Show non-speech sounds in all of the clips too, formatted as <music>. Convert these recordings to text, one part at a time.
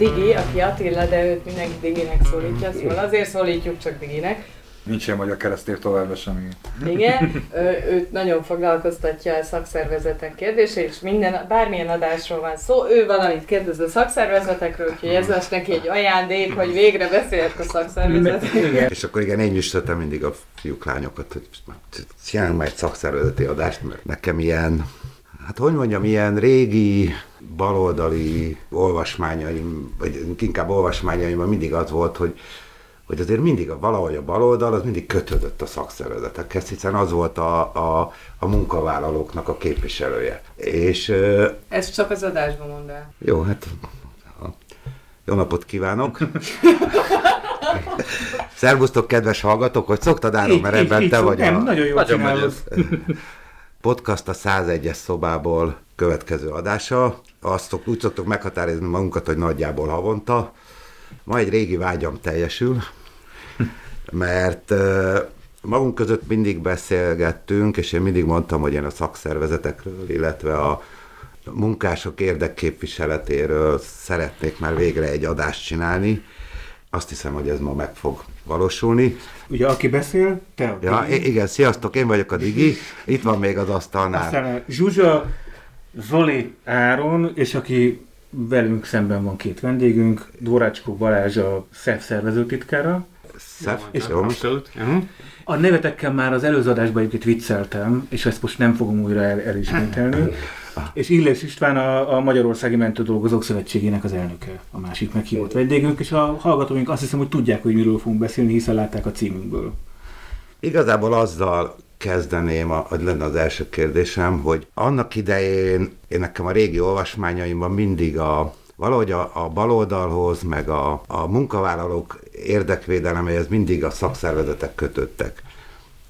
Digi, aki Attila, de őt mindenki Diginek szólítja, szóval azért szólítjuk csak Diginek. Nincs ilyen magyar keresztér továbbra sem. Igen, ő, <laughs> őt nagyon foglalkoztatja a szakszervezetek kérdése, és minden, bármilyen adásról van szó, ő valamit kérdez a szakszervezetekről, úgyhogy ez lesz neki egy ajándék, hogy végre beszélhet a szakszervezetekről. És akkor igen, én is mindig a fiúk, lányokat, hogy csináljunk már egy szakszervezeti adást, mert nekem ilyen, hát hogy mondjam, ilyen régi baloldali olvasmányaim, vagy inkább olvasmányaimban mindig az volt, hogy hogy azért mindig a, valahogy a baloldal az mindig kötődött a szakszervezetekhez, hiszen az volt a, a, a munkavállalóknak a képviselője. És, Ez csak az adásban mondd el. Jó, hát jó napot kívánok! <laughs> Szervusztok, kedves hallgatók, hogy szoktad Áron, mert ebben te vagy nem, a... nagyon jó nagyon Podcast a 101-es szobából következő adása. Azt úgy szoktuk meghatározni magunkat, hogy nagyjából havonta. Ma egy régi vágyam teljesül, mert magunk között mindig beszélgettünk, és én mindig mondtam, hogy én a szakszervezetekről, illetve a munkások érdekképviseletéről szeretnék már végre egy adást csinálni. Azt hiszem, hogy ez ma meg fog valósulni. Ugye, aki beszél, te Ja, igen, sziasztok, én vagyok a Digi. Itt van még az asztalnál. Aztán Zsuzsa, Zoli, Áron, és aki velünk szemben van két vendégünk, Dórácskó Balázs a SZEF szervezőtitkára. SZEF, és jó. Uh-huh. A nevetekkel már az előző adásban egyébként vicceltem, és ezt most nem fogom újra el, elismételni. és Illés István a, a Magyarországi Mentődolgozók Szövetségének az elnöke, a másik meghívott vendégünk, és a hallgatóink azt hiszem, hogy tudják, hogy miről fogunk beszélni, hiszen látták a címünkből. Igazából azzal kezdeném, hogy lenne az első kérdésem, hogy annak idején én nekem a régi olvasmányaimban mindig a valahogy a, a baloldalhoz, meg a, a munkavállalók érdekvédeleméhez mindig a szakszervezetek kötöttek.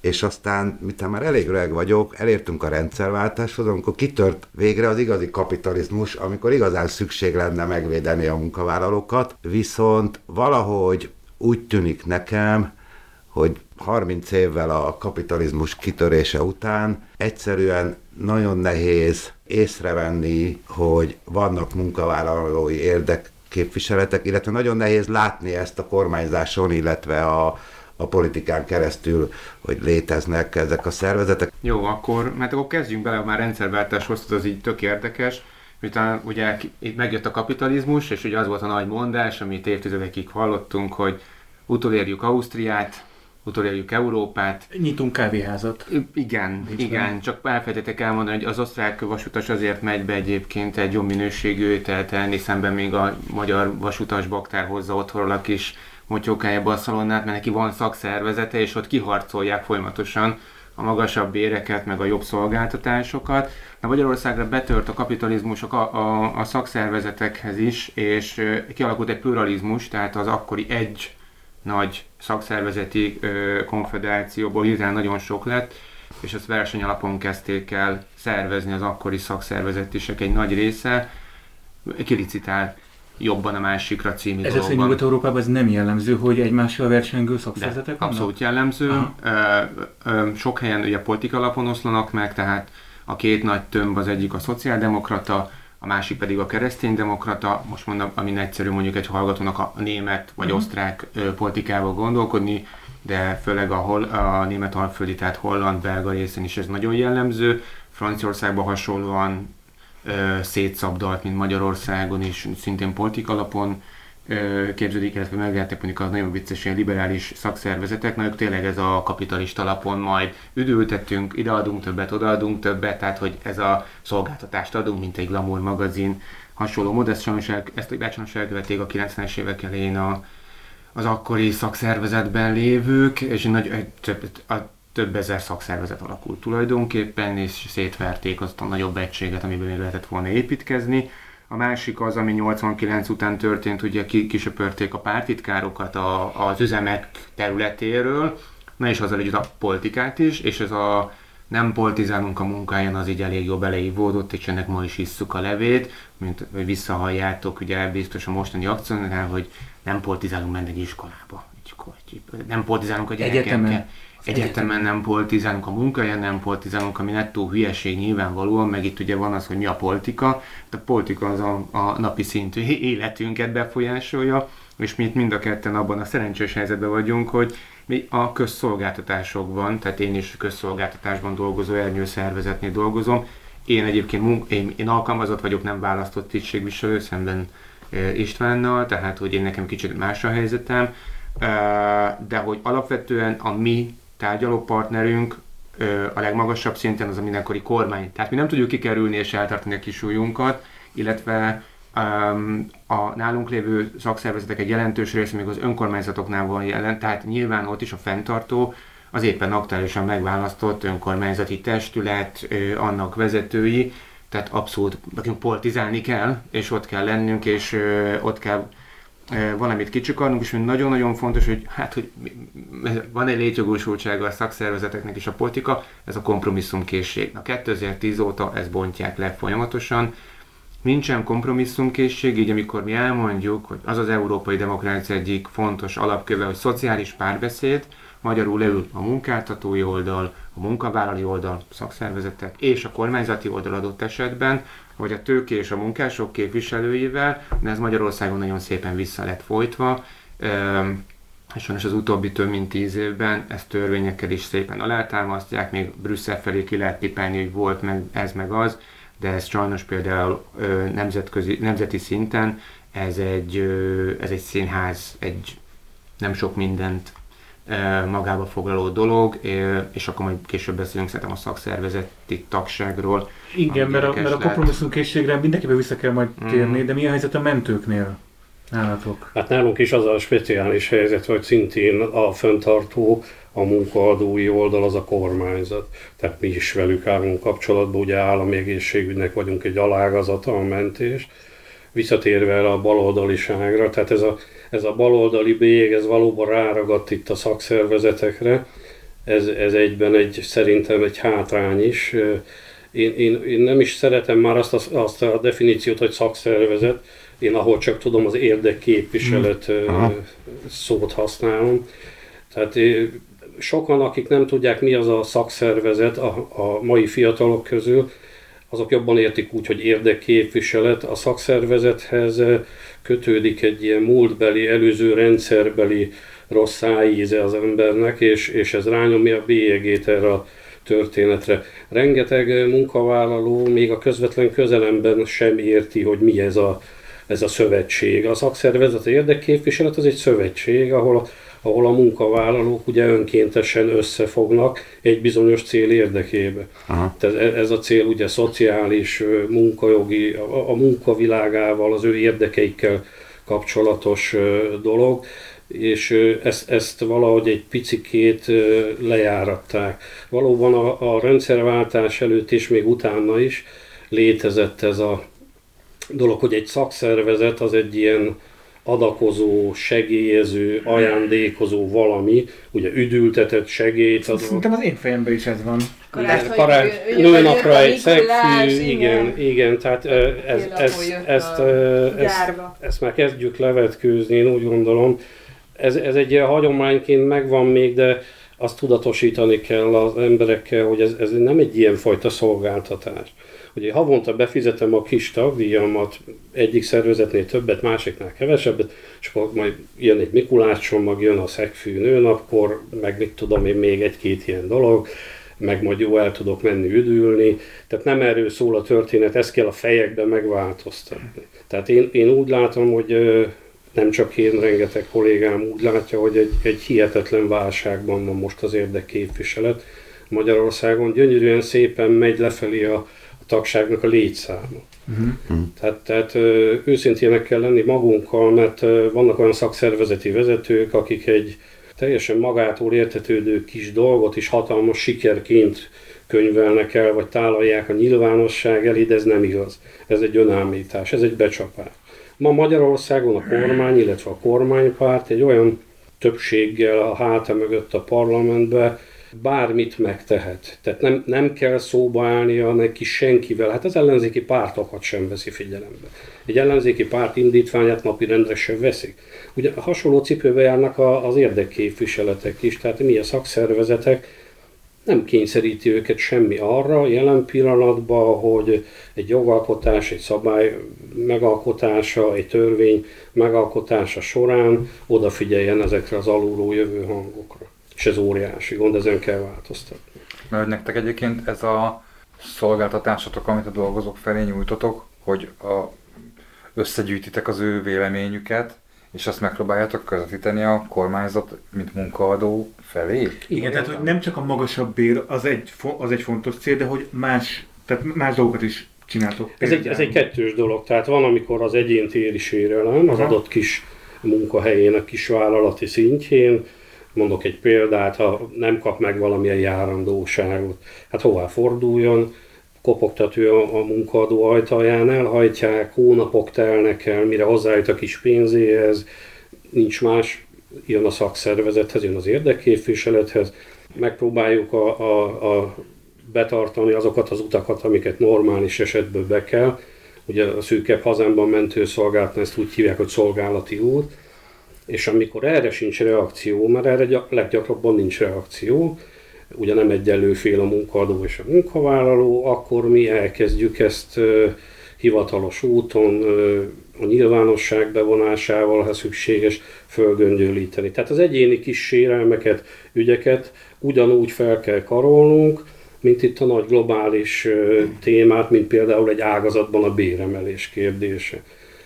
És aztán, mint már elég öreg vagyok, elértünk a rendszerváltáshoz, amikor kitört végre az igazi kapitalizmus, amikor igazán szükség lenne megvédeni a munkavállalókat, viszont valahogy úgy tűnik nekem, hogy 30 évvel a kapitalizmus kitörése után egyszerűen nagyon nehéz észrevenni, hogy vannak munkavállalói érdekképviseletek, illetve nagyon nehéz látni ezt a kormányzáson, illetve a, a politikán keresztül, hogy léteznek ezek a szervezetek. Jó, akkor, mert akkor kezdjünk bele, már rendszerváltáshoz, az így tök érdekes. Miután ugye megjött a kapitalizmus, és ugye az volt a nagy mondás, amit évtizedekig hallottunk, hogy utolérjük Ausztriát, utolérjük Európát. Nyitunk kávéházat. Igen, Nincs igen, benne. csak elfelejtettek elmondani, hogy az osztrák vasutas azért megy be egyébként egy jó minőségű ételt enni, szemben még a magyar vasutas baktár hozza otthonról a kis motyókájába a szalonnát, mert neki van szakszervezete, és ott kiharcolják folyamatosan a magasabb béreket, meg a jobb szolgáltatásokat. Na Magyarországra betört a kapitalizmus a, a, a szakszervezetekhez is, és kialakult egy pluralizmus, tehát az akkori egy nagy szakszervezeti ö, konfederációból hirtelen nagyon sok lett, és ezt verseny alapon kezdték el szervezni az akkori szakszervezetisek egy nagy része, kilicitál jobban a másikra című Ez az, hogy Nyugat-Európában ez nem jellemző, hogy egymással versengő szakszervezetek vannak? Abszolút jellemző. Ö, ö, sok helyen ugye politika alapon oszlanak meg, tehát a két nagy tömb az egyik a szociáldemokrata, a másik pedig a kereszténydemokrata, most mondom, ami egyszerű mondjuk egy hallgatónak a német vagy uh-huh. osztrák ö, politikával gondolkodni, de főleg a, hol, a német alföldi, tehát holland, belga részén is ez nagyon jellemző. Franciaországban hasonlóan ö, szétszabdalt, mint Magyarországon is, szintén politika alapon képződik, illetve megjelentek mondjuk a nagyon vicces ilyen liberális szakszervezetek, na ők tényleg ez a kapitalista alapon majd üdültetünk, ideadunk többet, odaadunk többet, tehát hogy ez a szolgáltatást adunk, mint egy Glamour magazin. Hasonló mód, ezt, sajnos el, ezt sajnos elkövették a 90-es évek elején a, az akkori szakszervezetben lévők, és nagy, egy, több, a több ezer szakszervezet alakult tulajdonképpen, és szétverték azt a nagyobb egységet, amiben lehetett volna építkezni a másik az, ami 89 után történt, ugye kisöpörték a pártitkárokat a, az üzemek területéről, na és az együtt a politikát is, és ez a nem politizálunk a munkáján, az így elég jó beleívódott, és ennek ma is hisszuk a levét, mint visszahalljátok, ugye biztos a mostani akciónál, hogy nem politizálunk menni egy iskolába. Nem politizálunk a gyerekekkel. Egyetemen. Egyetemen nem politizálunk, a munkahelyen nem politizálunk, ami nettó hülyeség nyilvánvalóan, meg itt ugye van az, hogy mi a politika. De a politika az a, a napi szintű életünket befolyásolja, és mi itt mind a ketten abban a szerencsés helyzetben vagyunk, hogy mi a közszolgáltatásokban, tehát én is közszolgáltatásban dolgozó ernyő szervezetnél dolgozom. Én egyébként munk- én, én alkalmazott vagyok, nem választott tisztségviselő szemben e, Istvánnal, tehát hogy én nekem kicsit más a helyzetem, e, de hogy alapvetően a mi tárgyalópartnerünk a legmagasabb szinten az a mindenkori kormány. Tehát mi nem tudjuk kikerülni és eltartani a kisújunkat, illetve a nálunk lévő szakszervezetek egy jelentős része még az önkormányzatoknál van jelen, tehát nyilván ott is a fenntartó, az éppen aktuálisan megválasztott önkormányzati testület, annak vezetői, tehát abszolút nekünk politizálni kell, és ott kell lennünk, és ott kell valamit kicsikarnunk, és nagyon-nagyon fontos, hogy hát, hogy van egy létjogosultsága a szakszervezeteknek is a politika, ez a kompromisszumkészség. A 2010 óta ezt bontják le folyamatosan, nincsen kompromisszumkészség, így amikor mi elmondjuk, hogy az az európai demokrácia egyik fontos alapköve, hogy szociális párbeszéd, magyarul leül a munkáltatói oldal, a munkavállalói oldal, szakszervezetek és a kormányzati oldal adott esetben, vagy a tőké és a munkások képviselőivel, de ez Magyarországon nagyon szépen vissza lett folytva, és sajnos az utóbbi több mint tíz évben ezt törvényekkel is szépen alátámasztják, még Brüsszel felé ki lehet pipálni, hogy volt meg ez meg az, de ez sajnos például nemzetközi, nemzeti szinten ez egy, ez egy színház, egy nem sok mindent magába foglaló dolog, és akkor majd később beszélünk szerintem a szakszervezeti tagságról. Igen, mert a, mert a kompromisszumkészségre mindenképpen vissza kell majd mhm. térni, mm. de mi a helyzet a mentőknél? Nálatok? Hát nálunk is az a speciális helyzet, hogy szintén a föntartó a munkaadói oldal az a kormányzat. Tehát mi is velük állunk kapcsolatban, ugye állami egészségügynek vagyunk egy alágazata a mentés. Visszatérve el a baloldaliságra, tehát ez a, ez a baloldali bélyeg, ez valóban ráragadt itt a szakszervezetekre. Ez, ez egyben egy, szerintem egy hátrány is. Én, én, én nem is szeretem már azt a, azt a definíciót, hogy szakszervezet, én ahol csak tudom, az érdekképviselet hmm. szót használom. Tehát sokan, akik nem tudják, mi az a szakszervezet a, a mai fiatalok közül, azok jobban értik úgy, hogy érdekképviselet. A szakszervezethez kötődik egy ilyen múltbeli, előző rendszerbeli rossz íze az embernek, és, és ez rányomja a bélyegét erre a történetre. Rengeteg munkavállaló még a közvetlen közelemben sem érti, hogy mi ez a, ez a szövetség. A szakszervezet, érdekképviselet az egy szövetség, ahol a ahol a munkavállalók ugye önkéntesen összefognak egy bizonyos cél érdekébe. Aha. Tehát e- ez a cél ugye szociális, munkajogi, a munkavilágával, az ő érdekeikkel kapcsolatos dolog, és ezt, ezt valahogy egy picikét lejáratták. Valóban a, a rendszerváltás előtt és még utána is létezett ez a dolog, hogy egy szakszervezet az egy ilyen adakozó, segélyező, ajándékozó valami, ugye üdültetett segélyt adott. Szerintem az én fejemben is ez van. Karácsony, karácsony, nőnapra egy szegfű, igen, igen, tehát ez, ez, ezt, ezt, ezt már kezdjük levetkőzni, én úgy gondolom. Ez, ez egy hagyományként megvan még, de azt tudatosítani kell az emberekkel, hogy ez, ez nem egy ilyen fajta szolgáltatás én havonta befizetem a kis tagdíjamat, egyik szervezetnél többet, másiknál kevesebbet, és akkor majd jön egy Mikulás csomag, jön a szegfű nőnapkor, meg mit tudom én, még egy-két ilyen dolog, meg majd jó el tudok menni üdülni. Tehát nem erről szól a történet, ezt kell a fejekben megváltoztatni. Tehát én, én úgy látom, hogy nem csak én, rengeteg kollégám úgy látja, hogy egy, egy hihetetlen válságban van most az érdekképviselet. Magyarországon gyönyörűen szépen megy lefelé a, tagságnak a létszáma. Uh-huh. Tehát, tehát őszintének kell lenni magunkkal, mert vannak olyan szakszervezeti vezetők, akik egy teljesen magától értetődő kis dolgot is hatalmas sikerként könyvelnek el, vagy tálalják a nyilvánosság elé, de ez nem igaz. Ez egy önállítás, ez egy becsapás. Ma Magyarországon a kormány, illetve a kormánypárt egy olyan többséggel a háta mögött a parlamentbe bármit megtehet. Tehát nem, nem kell szóba állnia neki senkivel. Hát az ellenzéki pártokat sem veszi figyelembe. Egy ellenzéki párt indítványát napirendre sem veszik. Ugye hasonló cipőbe járnak az érdekképviseletek is, tehát mi a szakszervezetek, nem kényszeríti őket semmi arra jelen pillanatban, hogy egy jogalkotás, egy szabály megalkotása, egy törvény megalkotása során odafigyeljen ezekre az alulról jövő hangokra. És ez óriási gond, ezen kell változtatni. Mert nektek egyébként ez a szolgáltatásotok, amit a dolgozók felé nyújtotok, hogy a, összegyűjtitek az ő véleményüket, és azt megpróbáljátok közvetíteni a kormányzat, mint munkaadó felé? Igen, tehát hogy nem csak a magasabb bér az egy, az egy fontos cél, de hogy más, tehát más dolgokat is csináltok. Ez egy, ez egy kettős dolog, tehát van, amikor az egyén téri sérelem az Aha. adott kis munkahelyének kis vállalati szintjén, mondok egy példát, ha nem kap meg valamilyen járandóságot, hát hová forduljon, kopogtatja a munkaadó ajtaján, elhajtják, hónapok telnek el, mire hozzájut a kis pénzéhez, nincs más, jön a szakszervezethez, jön az érdekképviselethez, megpróbáljuk a, a, a betartani azokat az utakat, amiket normális esetből be kell. Ugye a szűkebb hazámban mentőszolgálatnál ezt úgy hívják, hogy szolgálati út, és amikor erre sincs reakció, mert erre leggyakrabban nincs reakció, ugye nem egyenlő fél a munkaadó és a munkavállaló, akkor mi elkezdjük ezt hivatalos úton, a nyilvánosság bevonásával, ha szükséges, fölgöngyölíteni. Tehát az egyéni kis sérelmeket, ügyeket ugyanúgy fel kell karolnunk, mint itt a nagy globális témát, mint például egy ágazatban a béremelés kérdése.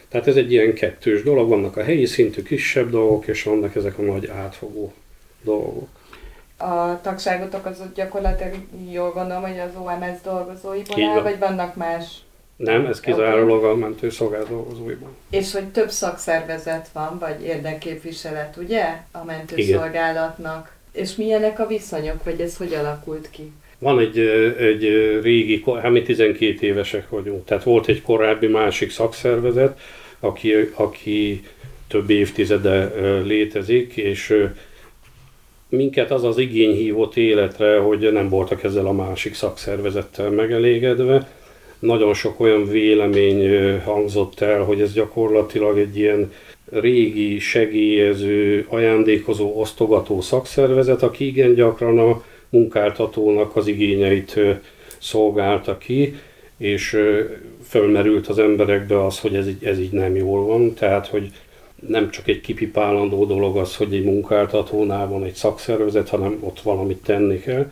Tehát ez egy ilyen kettős dolog, vannak a helyi szintű kisebb dolgok, és vannak ezek a nagy átfogó dolgok a tagságotok az gyakorlatilag jól gondolom, hogy az OMS dolgozóiból áll, vagy vannak más? Nem, ez kizárólag a mentőszolgálat dolgozóiból. És hogy több szakszervezet van, vagy érdekképviselet, ugye? A mentőszolgálatnak. Igen. És milyenek a viszonyok, vagy ez hogy alakult ki? Van egy, egy régi, hát mi 12 évesek vagyunk, tehát volt egy korábbi másik szakszervezet, aki, aki több évtizede létezik, és minket az az igény hívott életre, hogy nem voltak ezzel a másik szakszervezettel megelégedve. Nagyon sok olyan vélemény hangzott el, hogy ez gyakorlatilag egy ilyen régi, segélyező, ajándékozó, osztogató szakszervezet, aki igen gyakran a munkáltatónak az igényeit szolgálta ki, és fölmerült az emberekbe az, hogy ez így, ez így nem jól van, tehát hogy nem csak egy kipipálandó dolog az, hogy egy munkáltatónál van egy szakszervezet, hanem ott valamit tenni kell.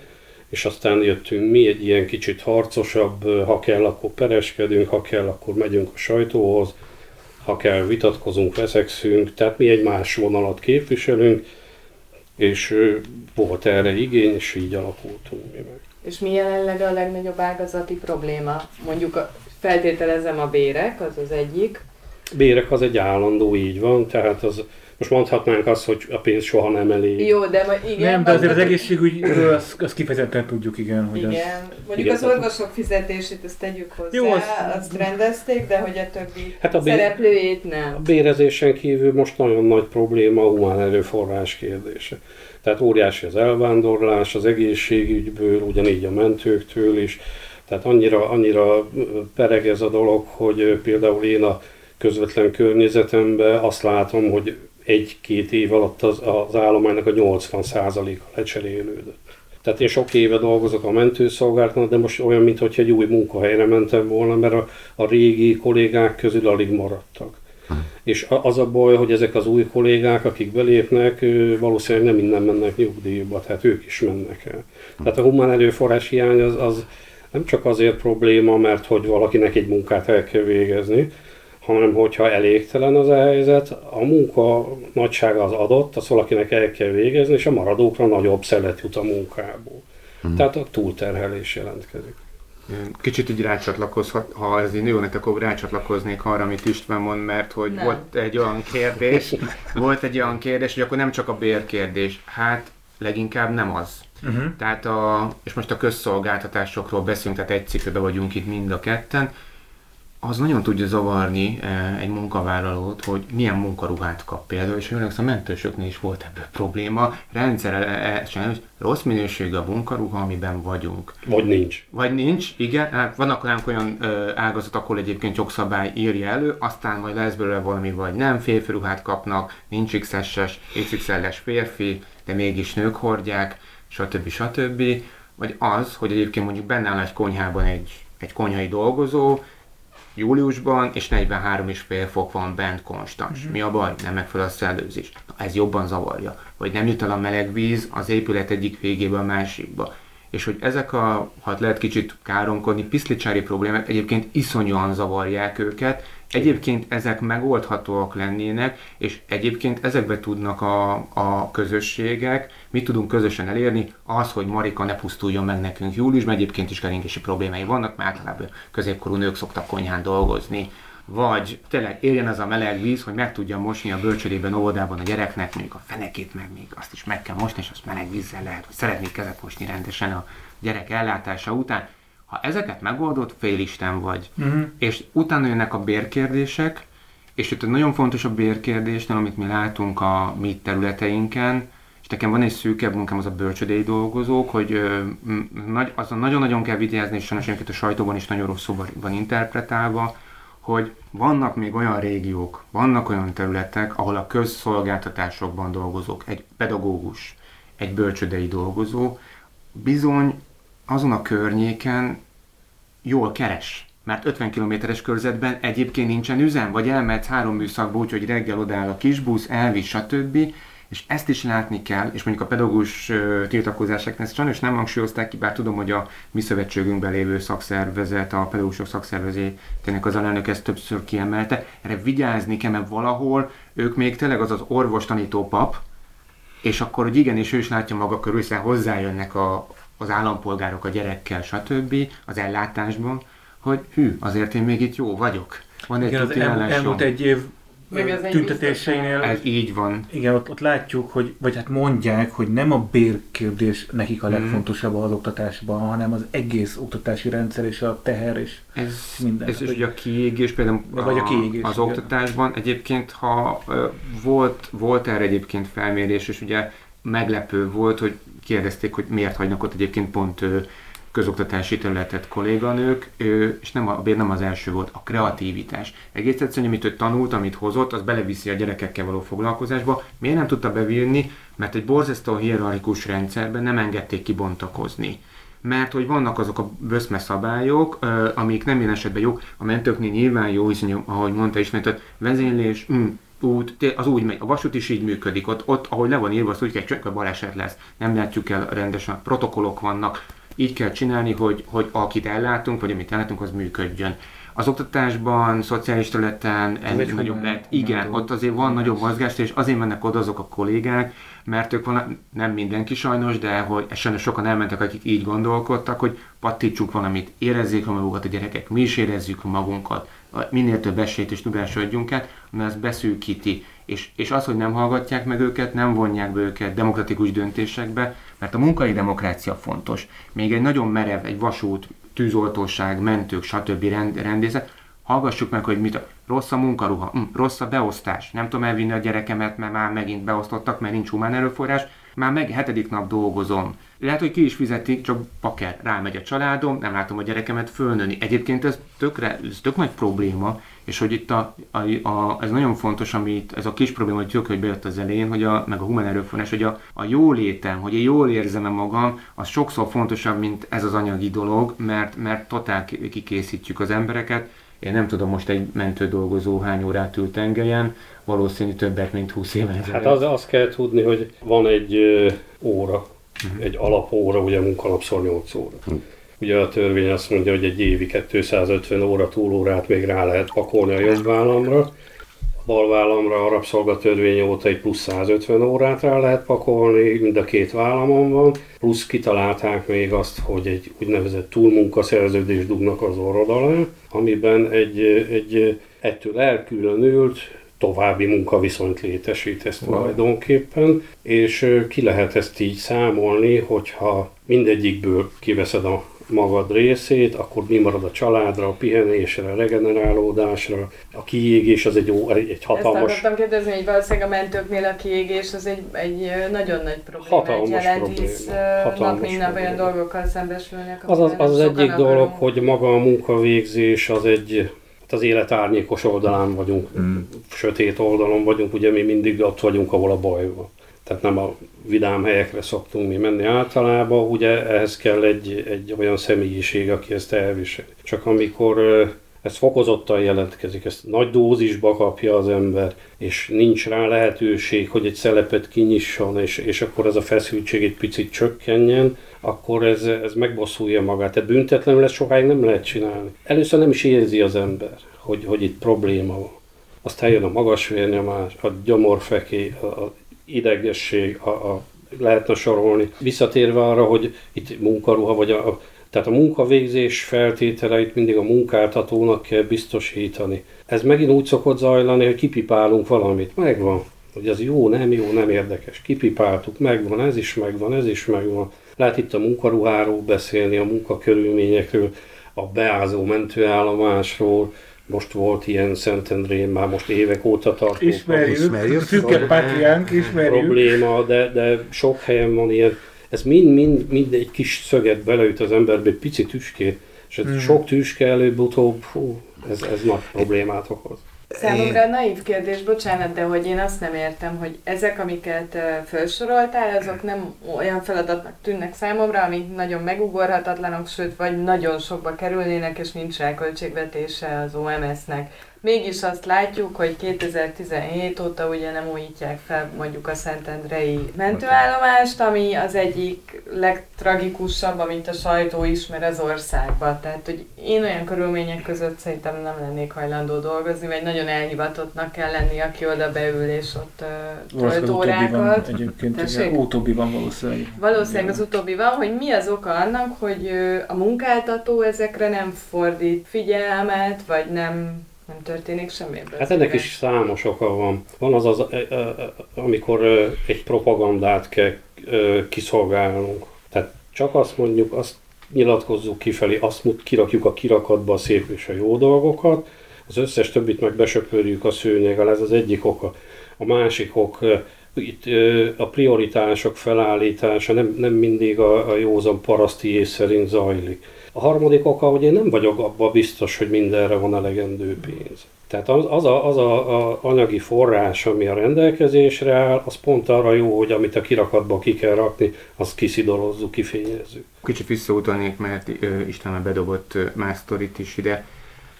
És aztán jöttünk mi egy ilyen kicsit harcosabb, ha kell, akkor pereskedünk, ha kell, akkor megyünk a sajtóhoz, ha kell, vitatkozunk, veszekszünk, tehát mi egy más vonalat képviselünk, és volt erre igény, és így alakultunk mi meg. És mi jelenleg a legnagyobb ágazati probléma? Mondjuk feltételezem a bérek, az az egyik, bérek az egy állandó, így van, tehát az, most mondhatnánk azt, hogy a pénz soha nem elég. Jó, de ma, igen. Nem, de azért az egészségügyről azt, azt kifejezetten tudjuk, igen. Hogy igen. Az... Mondjuk igen, az orvosok fizetését, ezt tegyük hozzá, Jó, az... azt rendezték, de hogy a többi hát a bér... szereplőjét nem. A bérezésen kívül most nagyon nagy probléma a humán erőforrás kérdése. Tehát óriási az elvándorlás az egészségügyből, ugyanígy a mentőktől is. Tehát annyira, annyira pereg ez a dolog, hogy például én a közvetlen környezetemben azt látom, hogy egy-két év alatt az, az állománynak a 80%-a lecserélődött. Tehát én sok éve dolgozok a mentőszolgálatnál, de most olyan, mintha egy új munkahelyre mentem volna, mert a, a régi kollégák közül alig maradtak. És az a baj, hogy ezek az új kollégák, akik belépnek, valószínűleg nem innen mennek nyugdíjba, tehát ők is mennek el. Tehát a humán erőforrás hiány az, az nem csak azért probléma, mert hogy valakinek egy munkát el kell végezni, hanem hogyha elégtelen az a helyzet, a munka nagysága az adott, azt valakinek el kell végezni, és a maradókra nagyobb szelet jut a munkából. Hmm. Tehát a túlterhelés jelentkezik. Kicsit így rácsatlakozhat, ha ez így jó nektek, akkor rácsatlakoznék arra, amit István mond, mert hogy nem. volt egy olyan kérdés, <laughs> volt egy olyan kérdés, hogy akkor nem csak a bérkérdés, hát leginkább nem az. Uh-huh. Tehát a, és most a közszolgáltatásokról beszélünk, tehát egy cipőben vagyunk itt mind a ketten, az nagyon tudja zavarni eh, egy munkavállalót, hogy milyen munkaruhát kap például, és olyan a mentősöknél is volt ebből probléma, rendszeresen, hogy rossz minőségű a munkaruha, amiben vagyunk. Vagy nincs. Vagy nincs, igen, hát vannak olyan, olyan ágazat, ahol egyébként jogszabály írja elő, aztán majd lesz belőle valami, vagy nem, férfi ruhát kapnak, nincs XS-es, XXL-es férfi, de mégis nők hordják, stb. stb. Vagy az, hogy egyébként mondjuk benne áll egy konyhában egy, egy konyhai dolgozó, júliusban, és 43,5 fok van bent konstans. Mm-hmm. Mi a baj? Nem megfelel a szellőzés. Na, ez jobban zavarja. Hogy nem jut el a meleg víz az épület egyik végébe a másikba. És hogy ezek a, ha lehet kicsit káromkodni, piszlicsári problémák egyébként iszonyúan zavarják őket, Egyébként ezek megoldhatóak lennének, és egyébként ezekbe tudnak a, a közösségek, mit tudunk közösen elérni, az, hogy Marika ne pusztuljon meg nekünk júliusban, egyébként is keringési problémái vannak, mert általában középkorú nők szoktak konyhán dolgozni, vagy tényleg érjen az a meleg víz, hogy meg tudja mosni a bölcsödében, óvodában a gyereknek, mondjuk a fenekét, meg még azt is meg kell mosni, és azt meleg vízzel lehet, hogy szeretnék kezet mosni rendesen a gyerek ellátása után, ha ezeket megoldod, félisten vagy. Uh-huh. És utána jönnek a bérkérdések, és itt nagyon fontos a bérkérdésnél, amit mi látunk a mi területeinken, és nekem van egy szűkebb munkám, az a bölcsödei dolgozók, hogy ö, nagy, azon nagyon-nagyon kell vigyázni, és sajnos a sajtóban is nagyon rosszul van interpretálva, hogy vannak még olyan régiók, vannak olyan területek, ahol a közszolgáltatásokban dolgozók, egy pedagógus, egy bölcsödei dolgozó bizony azon a környéken jól keres. Mert 50 kilométeres körzetben egyébként nincsen üzem, vagy elmehetsz három műszakba úgy, hogy reggel odáll a kisbusz, elvisz, stb. És ezt is látni kell, és mondjuk a pedagógus tiltakozásoknál ezt sajnos nem hangsúlyozták ki, bár tudom, hogy a mi szövetségünkben lévő szakszervezet, a pedagógusok szakszervezetének az alelnök ezt többször kiemelte. Erre vigyázni kell, mert valahol ők még tényleg az az orvos tanító pap, és akkor, hogy igenis ő is látja maga körül, hozzájönnek a, az állampolgárok a gyerekkel, stb. az ellátásban, hogy hű, azért én még itt jó vagyok. Van egy Igen, az el, elmúlt egy év meg ez tüntetéseinél. Ez így van. Igen, ott, ott látjuk, hogy, vagy hát mondják, hogy nem a bérkérdés nekik a mhm. legfontosabb az oktatásban, hanem az egész oktatási rendszer és a teher és ez, minden. Ez is ugye a kiégés például vagy a kiégés, az igen. oktatásban. Egyébként, ha volt, volt erre egyébként felmérés, és ugye meglepő volt, hogy kérdezték, hogy miért hagynak ott egyébként pont közoktatási területet kolléganők, és nem a, nem az első volt, a kreativitás. Egész egyszerűen, amit ő tanult, amit hozott, az beleviszi a gyerekekkel való foglalkozásba. Miért nem tudta bevinni? Mert egy borzasztó hierarchikus rendszerben nem engedték kibontakozni mert hogy vannak azok a böszme szabályok, amik nem minden esetben jók, a mentőknél nyilván jó, hiszen ahogy mondta is, mert vezénylés, mm, út, az úgy megy, a vasút is így működik, ott, ott ahogy le van írva, az úgy kell, csak baleset lesz, nem látjuk el rendesen, protokollok vannak, így kell csinálni, hogy, hogy akit ellátunk, vagy amit ellátunk, az működjön. Az oktatásban, szociális területen ez egy nagyobb lehet. Igen, ott azért van nagyobb mozgást, és azért mennek oda azok a kollégák, mert ők van, nem mindenki sajnos, de hogy sajnos sokan elmentek, akik így gondolkodtak, hogy pattítsuk valamit, érezzék a magukat a gyerekek, mi is érezzük magunkat, minél több esélyt és tudást adjunk el, mert ez beszűkíti. És, és az, hogy nem hallgatják meg őket, nem vonják be őket demokratikus döntésekbe, mert a munkai demokrácia fontos. Még egy nagyon merev, egy vasút, tűzoltóság, mentők, stb. Rend, rendészet, hallgassuk meg, hogy mit, rossz a munkaruha, hm, rossz a beosztás, nem tudom elvinni a gyerekemet, mert már megint beosztottak, mert nincs humán erőforrás, már meg hetedik nap dolgozom. Lehet, hogy ki is fizetik, csak paker, rámegy a családom, nem látom a gyerekemet fölnőni. Egyébként ez tökre, ez tök nagy probléma, és hogy itt a, a, a, ez nagyon fontos, amit ez a kis probléma, hogy tök, hogy bejött az elején, hogy a, meg a humán erőforrás, hogy a, a jólétem, hogy én jól érzem -e magam, az sokszor fontosabb, mint ez az anyagi dolog, mert, mert totál kikészítjük az embereket. Én nem tudom most egy mentő dolgozó hány órát ül tengelyen, valószínű többet, mint 20 éve ezelőtt. Hát az, azt kell tudni, hogy van egy ö, óra, uh-huh. egy alapóra, ugye munkanapszor 8 óra. Uh-huh. Ugye a törvény azt mondja, hogy egy évi 250 óra túlórát még rá lehet pakolni a jobb vállamra. A bal vállamra a rabszolgatörvény óta egy plusz 150 órát rá lehet pakolni, mind a két vállamon van. Plusz kitalálták még azt, hogy egy úgynevezett túlmunkaszerződést dugnak az orrod alá, amiben egy, egy ettől elkülönült további munkaviszonyt létesítesz tulajdonképpen, és ki lehet ezt így számolni, hogyha mindegyikből kiveszed a, magad részét, akkor mi marad a családra, a pihenésre, a regenerálódásra. A kiégés az egy, jó, egy hatalmas... Ezt akartam kérdezni, hogy valószínűleg a mentőknél a kiégés az egy, egy nagyon nagy probléma. Hatalmas jelent, probléma. hisz Hatalmas nap nap olyan probléma. dolgokkal szembesülnek. Az az, az, az egyik dolog, hogy maga a munkavégzés az egy, az élet árnyékos oldalán vagyunk, Mm. sötét oldalon vagyunk, ugye mi mindig ott vagyunk, ahol a baj van. Tehát nem a vidám helyekre szoktunk mi menni általában, ugye ehhez kell egy, egy olyan személyiség, aki ezt elviseli. Csak amikor ez fokozottan jelentkezik, ezt nagy dózisba kapja az ember, és nincs rá lehetőség, hogy egy szelepet kinyisson, és, és akkor ez a feszültség egy picit csökkenjen, akkor ez, ez megbosszulja magát. Tehát büntetlenül ezt sokáig nem lehet csinálni. Először nem is érzi az ember, hogy, hogy itt probléma van. Aztán jön a magas vérnyomás, a gyomorfeké, a, a idegesség, a, a, lehetne sorolni. Visszatérve arra, hogy itt munkaruha, vagy a, a tehát a munkavégzés feltételeit mindig a munkáltatónak kell biztosítani. Ez megint úgy szokott zajlani, hogy kipipálunk valamit. Megvan. Hogy az jó, nem jó, nem érdekes. Kipipáltuk, megvan, ez is megvan, ez is megvan. Lehet itt a munkaruháról beszélni, a munkakörülményekről, a beázó mentőállomásról. Most volt ilyen Szentendrén, már most évek óta tartó Ismerjük, Ismerjük. Szüke Pátriánk, ismerjük. probléma, de, de sok helyen van ilyen. Ez mind-mind mind egy kis szöget beleüt az emberbe, egy pici tüskét, és ez Hmm. sok tüske előbb-utóbb, fú, ez, ez nagy problémát okoz. Számomra naív kérdés, bocsánat, de hogy én azt nem értem, hogy ezek, amiket felsoroltál, azok nem olyan feladatnak tűnnek számomra, amik nagyon megugorhatatlanok, sőt, vagy nagyon sokba kerülnének, és nincs rá költségvetése az OMS-nek. Mégis azt látjuk, hogy 2017 óta ugye nem újítják fel mondjuk a Szentendrei mentőállomást, ami az egyik legtragikusabb, amit a sajtó ismer az országban. Tehát, hogy én olyan körülmények között szerintem nem lennék hajlandó dolgozni, vagy nagyon elhivatottnak kell lenni, aki oda beül és ott uh, tölt órákat. egyébként. Tessék? igen, Utóbbi van valószínűleg. Valószínűleg az utóbbi van, hogy mi az oka annak, hogy a munkáltató ezekre nem fordít figyelmet, vagy nem, nem történik semmi ebből. Hát ennek is számos oka van. Van az, az amikor egy propagandát kell kiszolgálnunk. Tehát csak azt mondjuk, azt nyilatkozzuk kifelé, azt mut- kirakjuk a kirakatba a szép és a jó dolgokat, az összes többit meg besöpörjük a szőnyeggel, ez az egyik oka. A másik ok, itt a prioritások felállítása nem, nem mindig a, a józan paraszti ész szerint zajlik. A harmadik oka, hogy én nem vagyok abban biztos, hogy mindenre van elegendő pénz. Tehát az, az, a, az a, a anyagi forrás, ami a rendelkezésre áll, az pont arra jó, hogy amit a kirakatba ki kell rakni, azt kiszidorozzuk, kifényezzük. Kicsit visszautalnék, mert ö, István bedobott más sztorit is ide.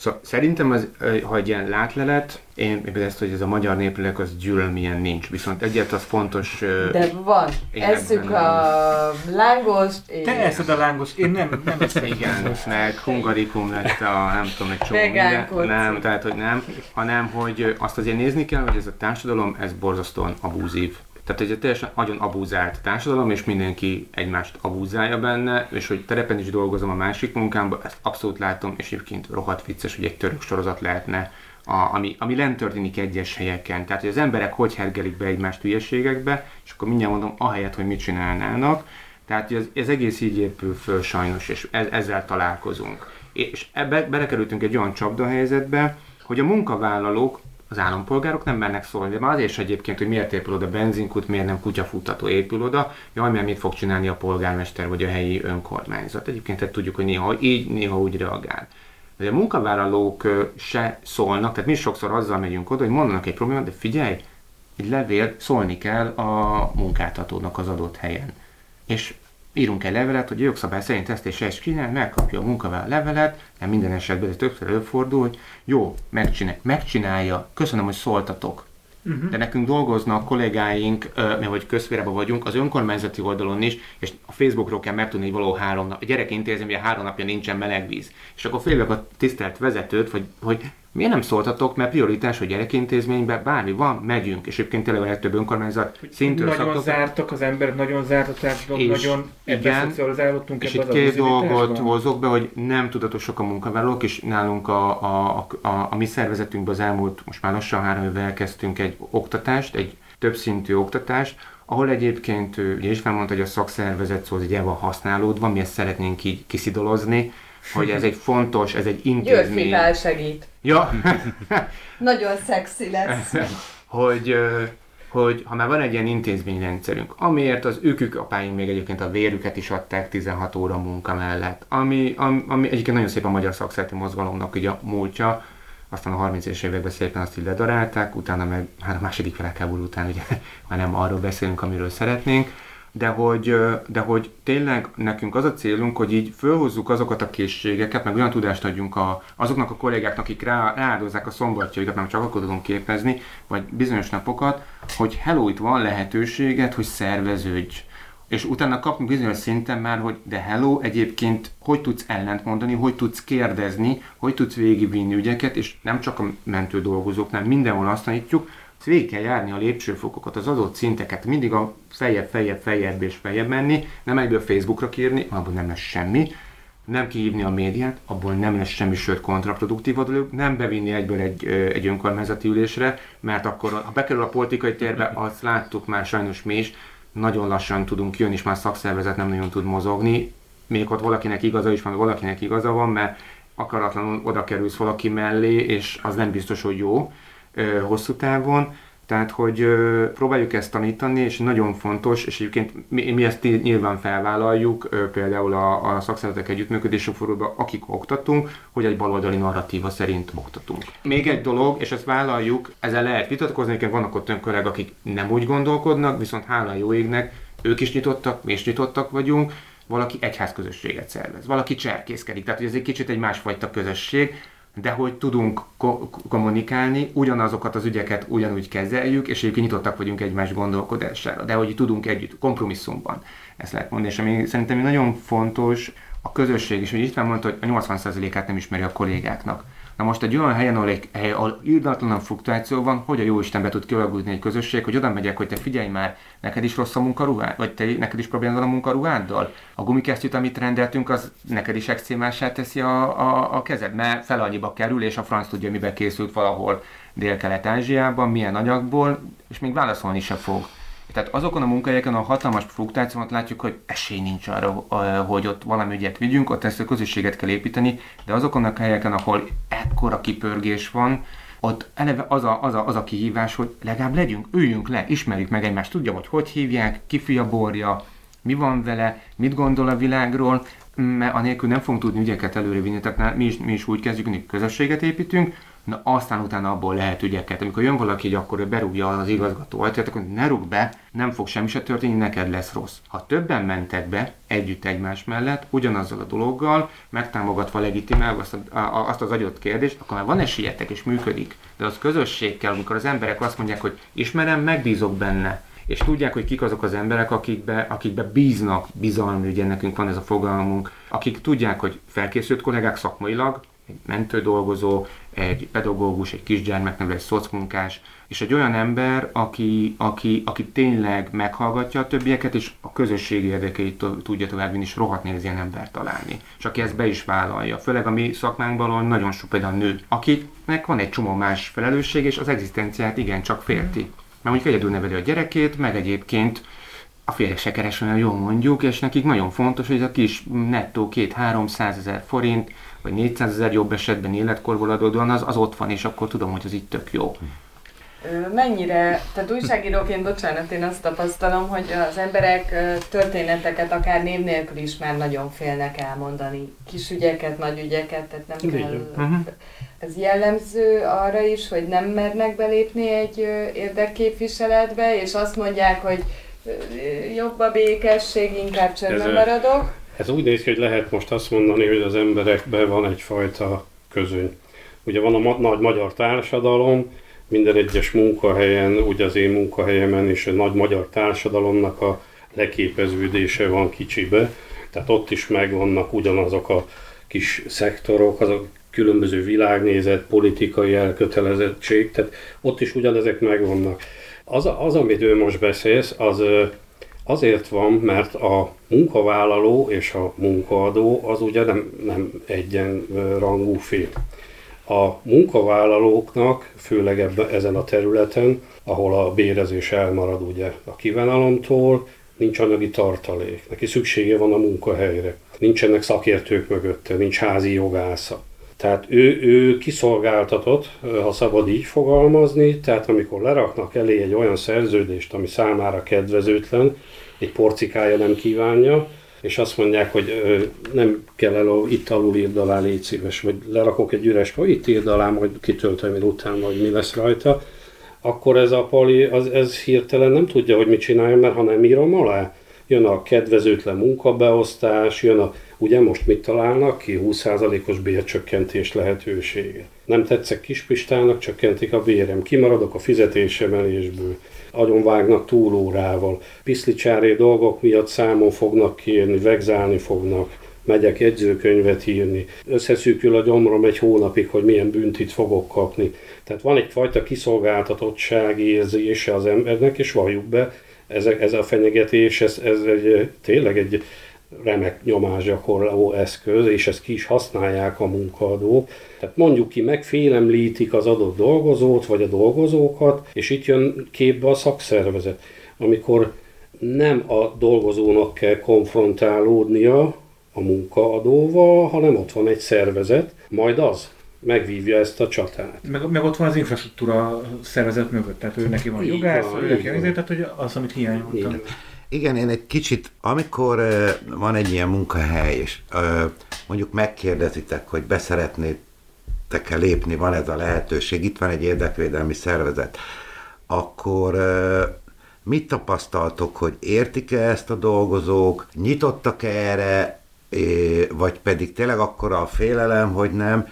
Szóval szerintem, az, ha egy ilyen látlelet, én például ezt, hogy ez a magyar néplélek, az gyűlöl, milyen nincs. Viszont egyet az fontos... De van. Ebben a lángost, és... Te eszed a lángos, én nem, nem <laughs> eszem. Igen, meg hungarikum lett a, nem tudom, egy csomó minden. Nem, tehát, hogy nem, hanem, hogy azt azért nézni kell, hogy ez a társadalom, ez borzasztóan abúzív. Tehát egy teljesen nagyon abúzált társadalom, és mindenki egymást abúzálja benne, és hogy terepen is dolgozom a másik munkámban, ezt abszolút látom, és egyébként rohadt vicces, hogy egy török sorozat lehetne, a, ami, ami lent történik egyes helyeken. Tehát, hogy az emberek hogy hergelik be egymást hülyeségekbe, és akkor mindjárt mondom, ahelyett, hogy mit csinálnának, tehát ez, ez egész így épül föl sajnos, és ez, ezzel találkozunk. És ebbe belekerültünk egy olyan csapdahelyzetbe, hogy a munkavállalók, az állampolgárok nem mernek szólni, de már azért is egyébként, hogy miért épül oda benzinkút, miért nem kutyafuttató épül oda, jaj, mert mit fog csinálni a polgármester vagy a helyi önkormányzat. Egyébként tehát tudjuk, hogy néha így, néha úgy reagál. De a munkavállalók se szólnak, tehát mi sokszor azzal megyünk oda, hogy mondanak egy problémát, de figyelj, egy levél szólni kell a munkáltatónak az adott helyen. És írunk egy levelet, hogy a jogszabály szerint ezt és ezt csinál, megkapja a munkavállaló levelet, nem minden esetben ez többször előfordul, hogy jó, megcsinál, megcsinálja, köszönöm, hogy szóltatok. Uh-huh. De nekünk dolgoznak kollégáink, mert hogy közférában vagyunk, az önkormányzati oldalon is, és a Facebookról kell megtudni, hogy való három nap, a gyerek intézem, hogy három napja nincsen meleg víz. És akkor félök a tisztelt vezetőt, hogy, hogy miért nem szóltatok, mert prioritás, hogy gyerekintézményben bármi van, megyünk. És egyébként tényleg a legtöbb önkormányzat szintől Nagyon szoktak- zártak az emberek, nagyon zárt a társadalom, nagyon igen, És itt két dolgot hozok be, hogy nem tudatosak a munkavállalók, és nálunk a, a, a, a, a mi szervezetünkben az elmúlt, most már lassan három évvel elkezdtünk egy oktatást, egy többszintű oktatást, ahol egyébként ugye is felmondta, hogy a szakszervezet szó az egy van használódva, mi ezt szeretnénk így kiszidolozni, hogy ez egy fontos, ez egy intézmény. György segít. Ja. <laughs> Nagyon szexi lesz. <laughs> hogy, hogy ha már van egy ilyen intézményrendszerünk, amiért az őkük apáink még egyébként a vérüket is adták 16 óra munka mellett, ami, ami, ami egyébként nagyon szép a magyar szakszereti mozgalomnak ugye a múltja, aztán a 30-es években szépen azt így ledarálták, utána meg hát a második világháború után ugye <laughs> már nem arról beszélünk, amiről szeretnénk, de hogy, de hogy tényleg nekünk az a célunk, hogy így fölhozzuk azokat a készségeket, meg olyan tudást adjunk a, azoknak a kollégáknak, akik rá, rááldozzák a szombatjaikat, nem csak akkor tudunk képezni, vagy bizonyos napokat, hogy hello, itt van lehetőséget, hogy szerveződj. És utána kapunk bizonyos szinten már, hogy de hello, egyébként hogy tudsz ellentmondani, hogy tudsz kérdezni, hogy tudsz végigvinni ügyeket, és nem csak a mentő dolgozóknál, mindenhol azt tanítjuk, végig kell járni a lépcsőfokokat, az adott szinteket, mindig a feljebb, feljebb, feljebb és feljebb menni, nem egyből Facebookra kírni, abból nem lesz semmi, nem kihívni a médiát, abból nem lesz semmi, sőt kontraproduktív dolog, nem bevinni egyből egy, egy önkormányzati ülésre, mert akkor, ha bekerül a politikai térbe, azt láttuk már sajnos mi is, nagyon lassan tudunk jönni, és már szakszervezet nem nagyon tud mozogni, még ott valakinek igaza is van, valakinek igaza van, mert akaratlanul oda kerülsz valaki mellé, és az nem biztos, hogy jó hosszú távon. Tehát, hogy próbáljuk ezt tanítani, és nagyon fontos, és egyébként mi, mi ezt nyilván felvállaljuk, például a, a szakszervezetek együttműködési fórumban, akik oktatunk, hogy egy baloldali narratíva szerint oktatunk. Még egy dolog, és ezt vállaljuk, ezzel lehet vitatkozni, hogy vannak ott kollégák, akik nem úgy gondolkodnak, viszont hála jó égnek, ők is nyitottak, mi is nyitottak vagyunk, valaki egyházközösséget szervez, valaki cserkészkedik, tehát hogy ez egy kicsit egy másfajta közösség, de hogy tudunk ko- kommunikálni, ugyanazokat az ügyeket ugyanúgy kezeljük, és egyébként nyitottak vagyunk egymás gondolkodására, de hogy tudunk együtt, kompromisszumban, ezt lehet mondani. És ami szerintem nagyon fontos, a közösség is, hogy István mondta, hogy a 80%-át nem ismeri a kollégáknak. Na most egy olyan helyen, ahol, egy, ahol írdatlanan fluktuáció van, hogy a jó Isten be tud kialakulni egy közösség, hogy oda megyek, hogy te figyelj már, neked is rossz a munkaruhád, vagy te, neked is probléma van a munkaruháddal? A gumikesztyűt, amit rendeltünk, az neked is extrémásá teszi a, a, a kezed, mert fel annyiba kerül, és a franc tudja, miben készült valahol Dél-Kelet-Ázsiában, milyen anyagból, és még válaszolni se fog. Tehát azokon a munkahelyeken a hatalmas fluktuációt látjuk, hogy esély nincs arra, hogy ott valami ügyet vigyünk, ott ezt a közösséget kell építeni, de azokon a helyeken, ahol ekkora kipörgés van, ott eleve az a, az, a, az a kihívás, hogy legalább legyünk, üljünk le, ismerjük meg egymást, tudja, hogy hogy hívják, ki fia borja, mi van vele, mit gondol a világról, mert anélkül nem fogunk tudni ügyeket előrevinni, tehát mi is, mi is úgy kezdjük, hogy közösséget építünk, na aztán utána abból lehet ügyeket. Amikor jön valaki, hogy akkor ő berúgja az igazgató ajtaját, akkor ne rúg be, nem fog semmi se történni, neked lesz rossz. Ha többen mentek be együtt egymás mellett, ugyanazzal a dologgal, megtámogatva legitimálva azt, a, azt az adott kérdést, akkor már van esélyetek és működik. De az közösség kell, amikor az emberek azt mondják, hogy ismerem, megbízok benne és tudják, hogy kik azok az emberek, akikbe, akikbe bíznak bizalmi, ugye nekünk van ez a fogalmunk, akik tudják, hogy felkészült kollégák szakmailag, egy mentődolgozó, egy pedagógus, egy kisgyermeknevelő, egy szocmunkás, és egy olyan ember, aki, aki, aki tényleg meghallgatja a többieket, és a közösségi érdekeit tudja továbbvinni, és rohadt nehéz ilyen embert találni. És aki ezt be is vállalja. Főleg a mi szakmánkban nagyon sok például nő, akinek van egy csomó más felelősség, és az egzisztenciát igencsak félti. Mert mondjuk egyedül neveli a gyerekét, meg egyébként a férje se keres olyan jól mondjuk, és nekik nagyon fontos, hogy a kis nettó két-három ezer forint, vagy 400 ezer jobb esetben életkorból adódóan, az, az ott van, és akkor tudom, hogy az itt tök jó. Mennyire, tehát újságíróként, bocsánat, én azt tapasztalom, hogy az emberek történeteket akár név nélkül is már nagyon félnek elmondani. Kis ügyeket, nagy ügyeket, tehát nem kell... Uh-huh. Ez jellemző arra is, hogy nem mernek belépni egy érdekképviseletbe, és azt mondják, hogy jobb a békesség, inkább csöndben maradok. Ez úgy néz ki, hogy lehet most azt mondani, hogy az emberekben van egyfajta közöny. Ugye van a ma- nagy magyar társadalom, minden egyes munkahelyen, ugye az én munkahelyemen is a nagy magyar társadalomnak a leképeződése van kicsibe, tehát ott is megvannak ugyanazok a kis szektorok, azok különböző világnézet, politikai elkötelezettség, tehát ott is ugyanezek megvannak. Az, az amit ő most beszélsz, az azért van, mert a munkavállaló és a munkaadó az ugye nem, nem egyenrangú fél. A munkavállalóknak, főleg ebben, ezen a területen, ahol a bérezés elmarad ugye a kívánalomtól, nincs anyagi tartalék. Neki szüksége van a munkahelyre. Nincsenek szakértők mögötte, nincs házi jogásza. Tehát ő, ő kiszolgáltatott, ha szabad így fogalmazni, tehát amikor leraknak elé egy olyan szerződést, ami számára kedvezőtlen, egy porcikája nem kívánja, és azt mondják, hogy nem kell el, itt alul írd alá, légy szíves, vagy lerakok egy üres, hogy itt írd alá, majd kitöltöm én utána, hogy mi lesz rajta, akkor ez a pali, az, ez hirtelen nem tudja, hogy mit csinálja, mert ha nem írom alá, jön a kedvezőtlen munkabeosztás, jön a, ugye most mit találnak ki? 20%-os bércsökkentés lehetősége. Nem tetszek Kispistának, csökkentik a bérem, kimaradok a fizetésemelésből, agyonvágnak túlórával, piszlicsári dolgok miatt számon fognak kérni, vegzálni fognak, megyek jegyzőkönyvet írni, összeszűkül a gyomrom egy hónapig, hogy milyen büntit fogok kapni. Tehát van egyfajta kiszolgáltatottsági érzése az embernek, és valljuk be, ez, ez a fenyegetés, ez, ez egy, tényleg egy remek nyomásgyakorló eszköz, és ezt ki is használják a munkaadók. Tehát mondjuk ki, megfélemlítik az adott dolgozót, vagy a dolgozókat, és itt jön képbe a szakszervezet, amikor nem a dolgozónak kell konfrontálódnia a munkaadóval, hanem ott van egy szervezet, majd az megvívja ezt a csatát. Meg, meg ott van az infrastruktúra szervezet mögött, tehát ő neki van jogász, ő neki van, tehát hogy az, amit hiányoltam. Igen, én egy kicsit, amikor uh, van egy ilyen munkahely, és uh, mondjuk megkérdezitek, hogy beszeretnétek-e lépni, van ez a lehetőség, itt van egy érdekvédelmi szervezet, akkor uh, mit tapasztaltok, hogy értik-e ezt a dolgozók, nyitottak-e erre, vagy pedig tényleg akkora a félelem, hogy nem,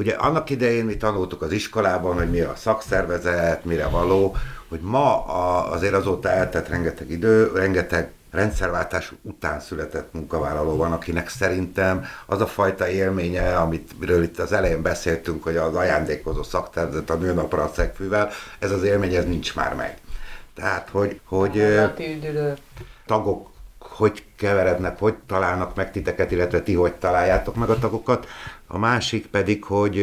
Ugye annak idején mi tanultuk az iskolában, hogy mi a szakszervezet, mire való, hogy ma a, azért azóta eltett rengeteg idő, rengeteg rendszerváltás után született munkavállaló van, akinek szerintem az a fajta élménye, amit miről itt az elején beszéltünk, hogy az ajándékozó szaktervezet a nőnapra a szegfűvel, ez az élmény, ez nincs már meg. Tehát, hogy, hogy tagok hogy keverednek, hogy találnak meg titeket, illetve ti hogy találjátok meg a tagokat. A másik pedig, hogy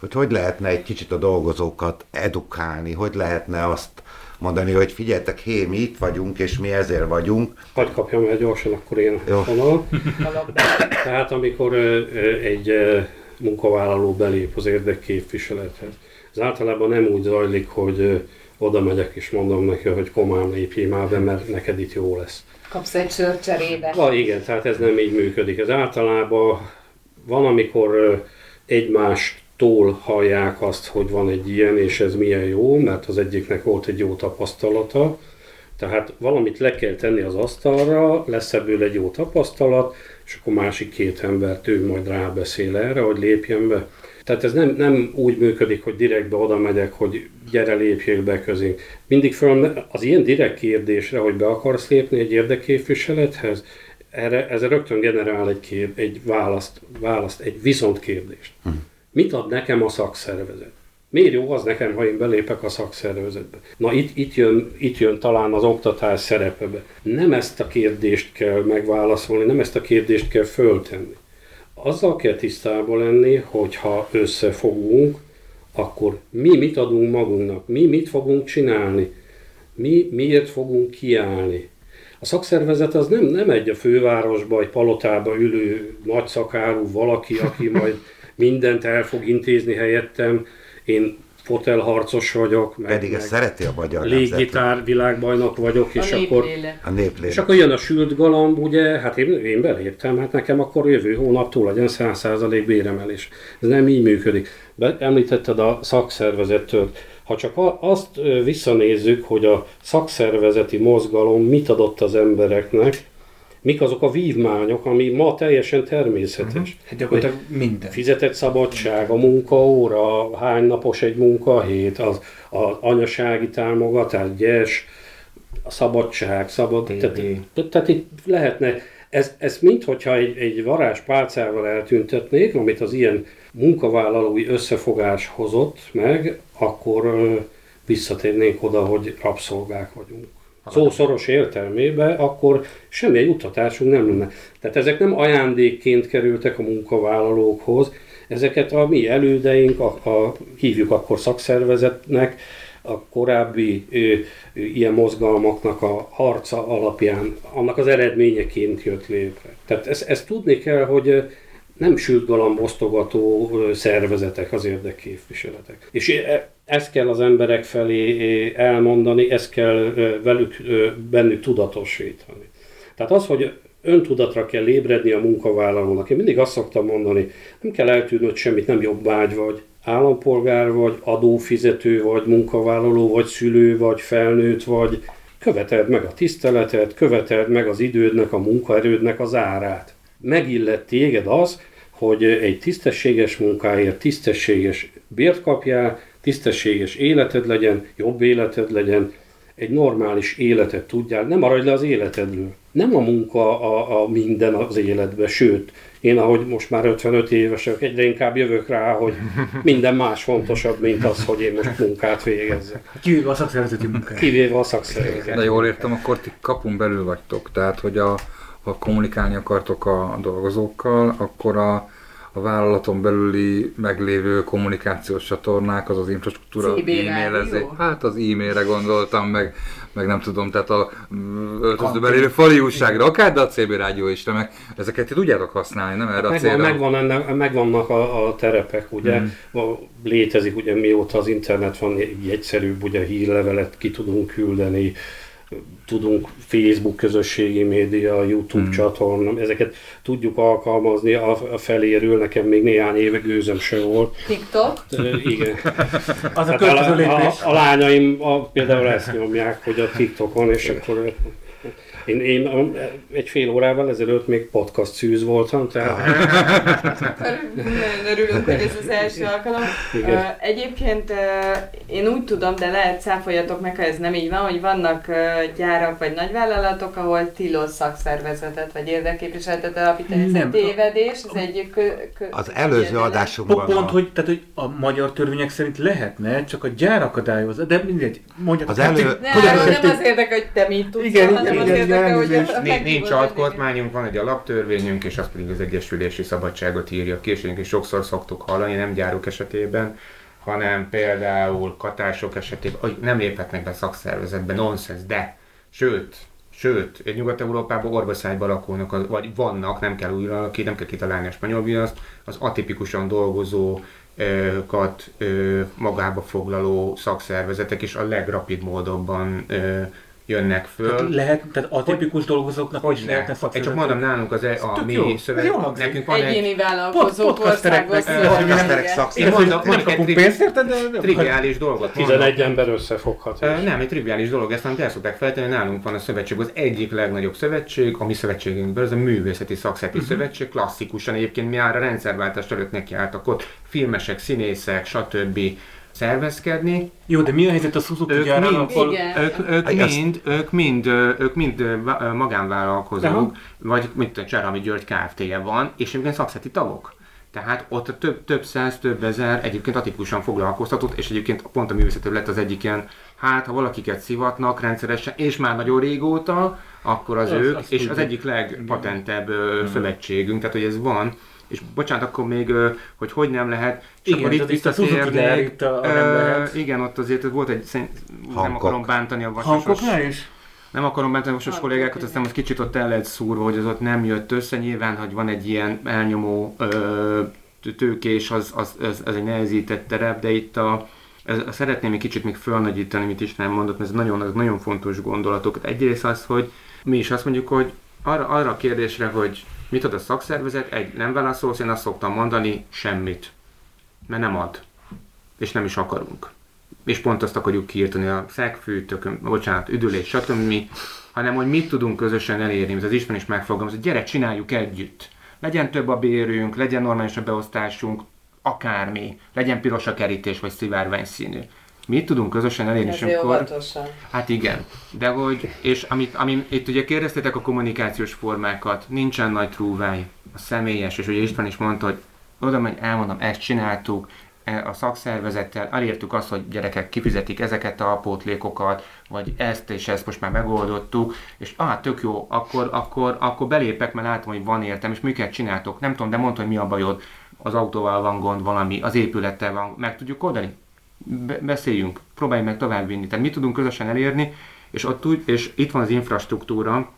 hogy, hogy lehetne egy kicsit a dolgozókat edukálni, hogy lehetne azt mondani, hogy figyeltek, hé, mi itt vagyunk, és mi ezért vagyunk. Hagy kapjam el gyorsan, akkor én vonal. Tehát amikor egy munkavállaló belép az érdekképviselethez, ez általában nem úgy zajlik, hogy oda megyek és mondom neki, hogy komám lépjél már be, mert neked itt jó lesz. Kapsz egy sört cserébe. Va, igen, tehát ez nem így működik. Ez általában van, amikor egymástól hallják azt, hogy van egy ilyen, és ez milyen jó, mert az egyiknek volt egy jó tapasztalata. Tehát valamit le kell tenni az asztalra, lesz ebből egy jó tapasztalat, és akkor másik két embert ő majd rábeszél erre, hogy lépjen be. Tehát ez nem, nem úgy működik, hogy direktbe oda megyek, hogy gyere lépjél be közénk. Mindig föl az ilyen direkt kérdésre, hogy be akarsz lépni egy érdekképviselethez, erre, ez rögtön generál egy, kér, egy választ, választ, egy viszont kérdést. Hm. Mit ad nekem a szakszervezet? Miért jó az nekem, ha én belépek a szakszervezetbe? Na itt, itt, jön, itt jön talán az oktatás szerepebe. Nem ezt a kérdést kell megválaszolni, nem ezt a kérdést kell föltenni. Azzal kell tisztában lenni, hogy ha összefogunk, akkor mi mit adunk magunknak, mi mit fogunk csinálni, mi miért fogunk kiállni. A szakszervezet az nem, nem egy a fővárosba, egy palotába ülő nagyszakárú valaki, aki <laughs> majd mindent el fog intézni helyettem. Én fotelharcos vagyok. Meg, Pedig ezt szereti a magyar Léggitár világbajnok vagyok, és a akkor, a néplélek. és akkor jön a sült galamb, ugye, hát én, én beléptem, hát nekem akkor jövő hónaptól legyen 100% béremelés. Ez nem így működik. Be, említetted a szakszervezettől. Ha csak azt visszanézzük, hogy a szakszervezeti mozgalom mit adott az embereknek, mik azok a vívmányok, ami ma teljesen természetes. Uh-huh. Hát gyakorlatilag minden. Fizetett szabadság, a munkaóra, hány napos egy munkahét, az, az anyasági támogatás, gyes, a szabadság, szabad, tehát, tehát itt lehetne, ez, ez mint hogyha egy, egy varázs pálcával eltüntetnék, amit az ilyen munkavállalói összefogás hozott meg, akkor visszatérnénk oda, hogy rabszolgák vagyunk szószoros értelmében, akkor semmilyen juttatásunk nem lenne. Tehát ezek nem ajándékként kerültek a munkavállalókhoz, Ezeket a mi elődeink, a, a, hívjuk akkor szakszervezetnek, a korábbi ö, ö, ilyen mozgalmaknak a harca alapján, annak az eredményeként jött létre. Tehát ezt, ezt tudni kell, hogy nem sült galambosztogató szervezetek az érdekképviseletek. És ezt kell az emberek felé elmondani, ezt kell velük, bennük tudatosítani. Tehát az, hogy öntudatra kell ébredni a munkavállalónak. Én mindig azt szoktam mondani, nem kell eltűnöd semmit, nem jobb vágy vagy, állampolgár vagy, adófizető vagy, munkavállaló vagy, szülő vagy, felnőtt vagy, követeld meg a tiszteletet, követeld meg az idődnek, a munkaerődnek az árát. Megillet téged az, hogy egy tisztességes munkáért tisztességes bért kapjál, tisztességes életed legyen, jobb életed legyen, egy normális életet tudjál, nem maradj le az életedről. Nem a munka a, a minden az életben, sőt, én ahogy most már 55 évesek, egyre inkább jövök rá, hogy minden más fontosabb, mint az, hogy én most munkát végezzek. Kivéve a szakszervezeti munkát. Kivéve a szakszervezet. De jól értem, akkor ti kapun belül vagytok, tehát hogy a, ha kommunikálni akartok a dolgozókkal, akkor a, a vállalaton belüli meglévő kommunikációs csatornák, az az infrastruktúra, e-mailezés. Hát az e-mailre gondoltam, meg, meg nem tudom, tehát a mm, öltözőben lévő fali újságra, akár, de a CB rádió is remek. Ezeket ti tudjátok használni, nem erre a Megvan, célra? megvan ennek, megvannak a, a terepek, ugye, Mm. mm. létezik, ugye mióta az internet van, egy egyszerűbb ugye hírlevelet ki tudunk küldeni, tudunk Facebook közösségi média, YouTube Mm. mm. csatorna, ezeket tudjuk alkalmazni a, a feléről, nekem még néhány éve gőzem se volt. TikTok. Igen. Az a Tehát a, a, a, lányaim a, például ezt nyomják, hogy a TikTokon, és akkor én, én a- egy fél órával ezelőtt még podcast szűz voltam, tehát Nagyon örülünk, hogy ez az első alkalom. Igen. Egyébként én úgy tudom, de lehet cáfoljatok meg, ha ez nem így van, hogy vannak gyárak vagy nagyvállalatok, ahol tilos szakszervezetet vagy érdekképviseletet alapítani. Ez Nem. egy tévedés, ez egy kö, kö, Az előző adásunkban Pont, a- hogy, tehát, hogy a magyar törvények szerint lehetne, csak a gyár akadályozza, de mindegy, mondjak. Az elő- Ne, Hogyan arról nem az érdekel, hogy te mit tudsz, Igen, hanem igen, az igen, érdekel, igen, hogy Nincs, alkotmányunk, van egy alaptörvényünk, és az pedig az Egyesülési Szabadságot írja ki, és egyébként sokszor szoktuk hallani, nem gyárok esetében, hanem például katások esetében, hogy nem léphetnek be szakszervezetbe, nonsens, de sőt, sőt, egy Nyugat-Európában orvoszágyban lakónak, az- vagy vannak, nem kell újra alakítani, nem kell kitalálni a spanyol viaszt, az atipikusan dolgozókat magába foglaló szakszervezetek is a legrapid módonban jönnek föl. Tehát lehet, tehát atipikus dolgozóknak is Hogy lehetne ne? Én szakszervezet. csak mondom, nálunk az e, a mi jó. szöveg, nekünk van egy Egyéni vállalkozók Pod- podcastereknek, országos szak- Én mondom, nem egy kapunk érte, de... triviális dolgot. mondok. 11 ember összefoghat. Nem, egy triviális dolog, ezt amit el szokták feltenni, nálunk van a szövetség, az egyik legnagyobb szövetség, a mi szövetségünkből, ez a Művészeti Szakszeti Mhm. Szövetség, klasszikusan egyébként mi már a rendszerváltás előtt nekiálltak ott, filmesek, színészek, stb. Szervezkedni, Jó, de mi a helyzet a Suzuki ők gyárral, mind, ahol... Ők, ők, Ay, azt- mind, ők mind, ők mind magánvállalkozók, Aha. vagy mint tudom, Cserami György Kft-je van, és egyébként szakszeti tagok. Tehát ott a több, több száz, több ezer egyébként atipikusan foglalkoztatott, és egyébként pont a művészető lett az egyik ilyen, hát ha valakiket szivatnak rendszeresen, és már nagyon régóta, akkor az, Az- ők, és az tudjuk. egyik legpatentebb ö, szövetségünk, tehát hogy ez van, és bocsánat, akkor még, hogy hogy nem lehet, és Igen, akkor itt tehát itt a Suzuki gyár, visszatérnék, itt a- a lehet. igen, ott azért volt egy, szerint- nem akarom bántani a vasasos, is? nem akarom bántani a vasasos Hankok, kollégákat, aztán most kicsit ott el lehet szúrva, hogy az ott nem jött össze, nyilván, hogy van egy ilyen elnyomó ö, tőkés, az, az, az, az egy nehezített terep, de itt a, ez, szeretném egy kicsit még fölnagyítani, mit István mondott, mert ez nagyon, ez nagyon fontos gondolatok. Egyrészt az, hogy mi is azt mondjuk, hogy arra, arra a kérdésre, hogy mit ad a szakszervezet, egy nem válaszolsz, én azt szoktam mondani, semmit. Mert nem ad. És nem is akarunk. És pont azt akarjuk kiírtani a szegfű, tökön, bocsánat, üdülés, stb. hanem hogy mit tudunk közösen elérni, ez az István is megfogalmaz, hogy gyere, csináljuk együtt. Legyen több a bérünk, legyen normális a beosztásunk, akármi, legyen piros a kerítés, vagy szivárvány színű. Mit tudunk közösen elérni, és Ezért amikor... óvatosan. Hát igen, de hogy, és amit, amit itt ugye kérdeztétek a kommunikációs formákat, nincsen nagy trúváj, a személyes, és ugye István is mondta, hogy oda megy, elmondom, ezt csináltuk, e, a szakszervezettel elértük azt, hogy gyerekek kifizetik ezeket a pótlékokat, vagy ezt és ezt most már megoldottuk, és ah, tök jó, akkor, akkor, akkor belépek, mert látom, hogy van értem, és miket csináltok, nem tudom, de mondta, hogy mi a bajod. az autóval van gond, valami, az épülettel van, meg tudjuk oldani? Be- beszéljünk, próbáljuk meg továbbvinni. Tehát mit tudunk közösen elérni, és, ott úgy, és itt van az infrastruktúra,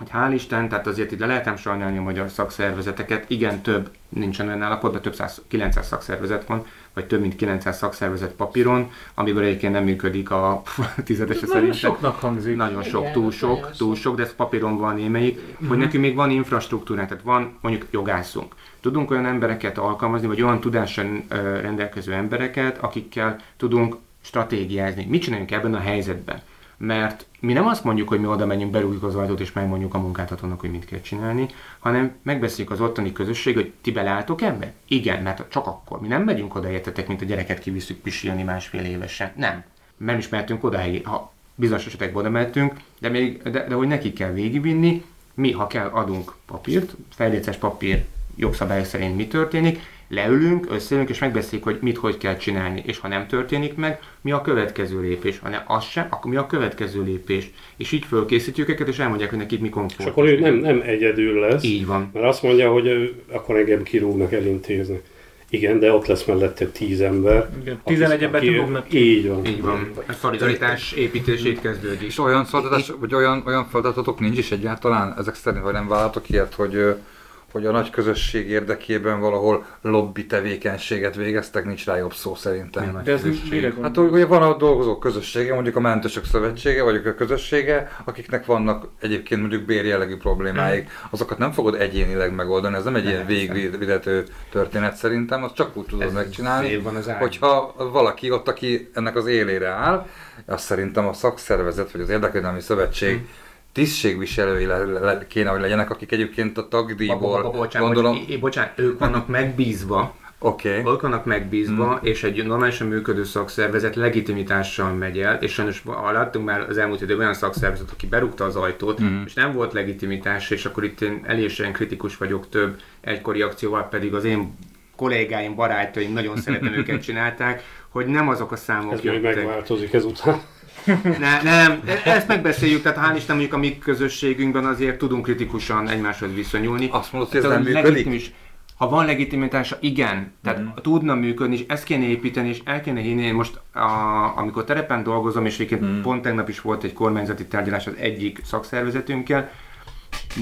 hogy hál' Isten, tehát azért le lehetem sajnálni a magyar szakszervezeteket, igen, több, nincsen olyan állapotban, több száz, 900 szakszervezet van, vagy több mint 900 szakszervezet papíron, amiből egyébként nem működik a <laughs> tizedese Nagyon szerint. soknak hangzik. Nagyon sok, Igen, túl sok, nagyon túl sok. de ez papíron van némelyik, hogy nekünk még van infrastruktúránk, tehát van mondjuk jogászunk. Tudunk olyan embereket alkalmazni, vagy olyan tudással rendelkező embereket, akikkel tudunk stratégiázni. Mit csináljunk ebben a helyzetben? Mert mi nem azt mondjuk, hogy mi oda menjünk, berúgjuk az ajtót és megmondjuk a munkáltatónak, hogy mit kell csinálni, hanem megbeszéljük az ottani közösség, hogy ti belálltok ebbe? Igen, mert csak akkor. Mi nem megyünk oda, értetek, mint a gyereket kivisszük pisilni másfél évesen. Nem. Nem is mehetünk helyi- ha bizonyos esetekben oda mehetünk, de, még, de, de hogy nekik kell végigvinni, mi, ha kell, adunk papírt, feljegyzés papír jogszabály szerint mi történik, leülünk, összeülünk és megbeszéljük, hogy mit hogy kell csinálni, és ha nem történik meg, mi a következő lépés. Ha ne, az sem, akkor mi a következő lépés. És így fölkészítjük őket, és elmondják, hogy nekik mi És komfort. akkor ő nem, nem egyedül lesz, Így van. mert azt mondja, hogy ő, akkor engem kirúgnak, elintézni. Igen, de ott lesz mellette tíz ember. Igen, aki- 11 embert rúgnak. Így van. Így van. A szolidaritás építését kezdődik. És olyan szolgáltatás, vagy olyan, olyan feladatotok nincs is egyáltalán, ezek szerint, vagy nem vállaltok ilyet, hogy, hogy a nagy közösség érdekében valahol lobby tevékenységet végeztek, nincs rá jobb szó szerintem. De ez mire Hát ugye van a dolgozók közössége, mondjuk a mentősök szövetsége, vagy a közössége, akiknek vannak egyébként mondjuk bérjellegű problémáik. Azokat nem fogod egyénileg megoldani, ez nem egy ilyen végvizető történet szerintem, azt csak úgy tudod Ez megcsinálni, van az ágy. hogyha valaki ott, aki ennek az élére áll, azt szerintem a szakszervezet, vagy az érdekelmi szövetség tisztségviselői le, le, kéne, hogy legyenek, akik egyébként a Ba- ba- tagdíjból, bocsánat, gondolom, bocs- bocsánat, ők vannak megbízva, oké, okay. ők vannak megbízva, és egy normálisan működő szakszervezet legitimitással megy el, és sajnos láttunk már az elmúlt időben olyan szakszervezet, aki berúgta az ajtót, Mhm. és nem volt legitimitás, és akkor itt én elésen kritikus vagyok több egykori akcióval, pedig az én kollégáim, barátaim, nagyon szeretem őket <laughs> csinálták, hogy nem azok a számok Ez jöttek. megváltozik ezután. Ne, nem, e- ezt megbeszéljük, tehát hál' Isten mondjuk a mi közösségünkben azért tudunk kritikusan egymáshoz viszonyulni. Azt mondod, hogy ez nem működik? Ha van legitimitása, igen. Tehát mm. tudna működni, és ezt kéne építeni, és el kéne hinni. Én most, a, amikor terepen dolgozom, és egyébként mm. pont tegnap is volt egy kormányzati tárgyalás az egyik szakszervezetünkkel,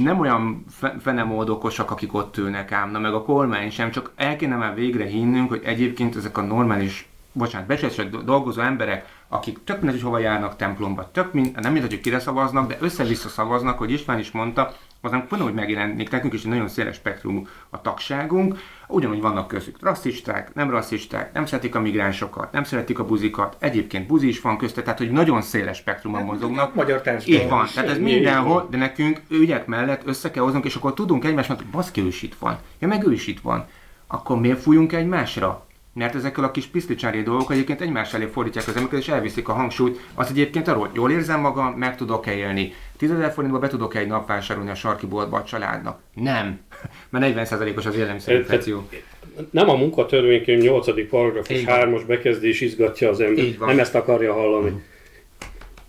nem olyan fe- fenemoldokosak, akik ott ülnek ám, na meg a kormány sem, csak el kéne már végre hinnünk, hogy egyébként ezek a normális, bocsánat, becsületesek do- dolgozó emberek, akik tök mindegy, hogy hova járnak templomba, tök mind, nem mindegy, hogy kire szavaznak, de össze-vissza szavaznak, hogy István is mondta, aztán pont, hogy megjelenik nekünk is egy nagyon széles spektrum a tagságunk, ugyanúgy vannak közük rasszisták, nem rasszisták, nem szeretik a migránsokat, nem szeretik a buzikat, egyébként buzi is van közte, tehát hogy nagyon széles spektrumon mozognak. Magyar társadalom. Így van, tehát ez mindenhol, de nekünk ügyek mellett össze kell hoznunk, és akkor tudunk egymásnak, hogy baszki, ő is itt van. Ja, meg ő is itt van. Akkor miért fújunk egymásra? Mert ezekkel a kis piszlicsári dolgok egyébként egymás elé fordítják az embereket, és elviszik a hangsúlyt. Az egyébként arról, jól érzem magam, meg tudok-e élni. 10 ezer forintba be tudok-e egy nap vásárolni a sarki boltba a családnak? Nem. <laughs> Mert 40%-os az élelmiszerinfláció. Nem a munkatörvénykönyv 8. paragrafus Így van. 3-as bekezdés izgatja az ember. Így van. Nem ezt akarja hallani.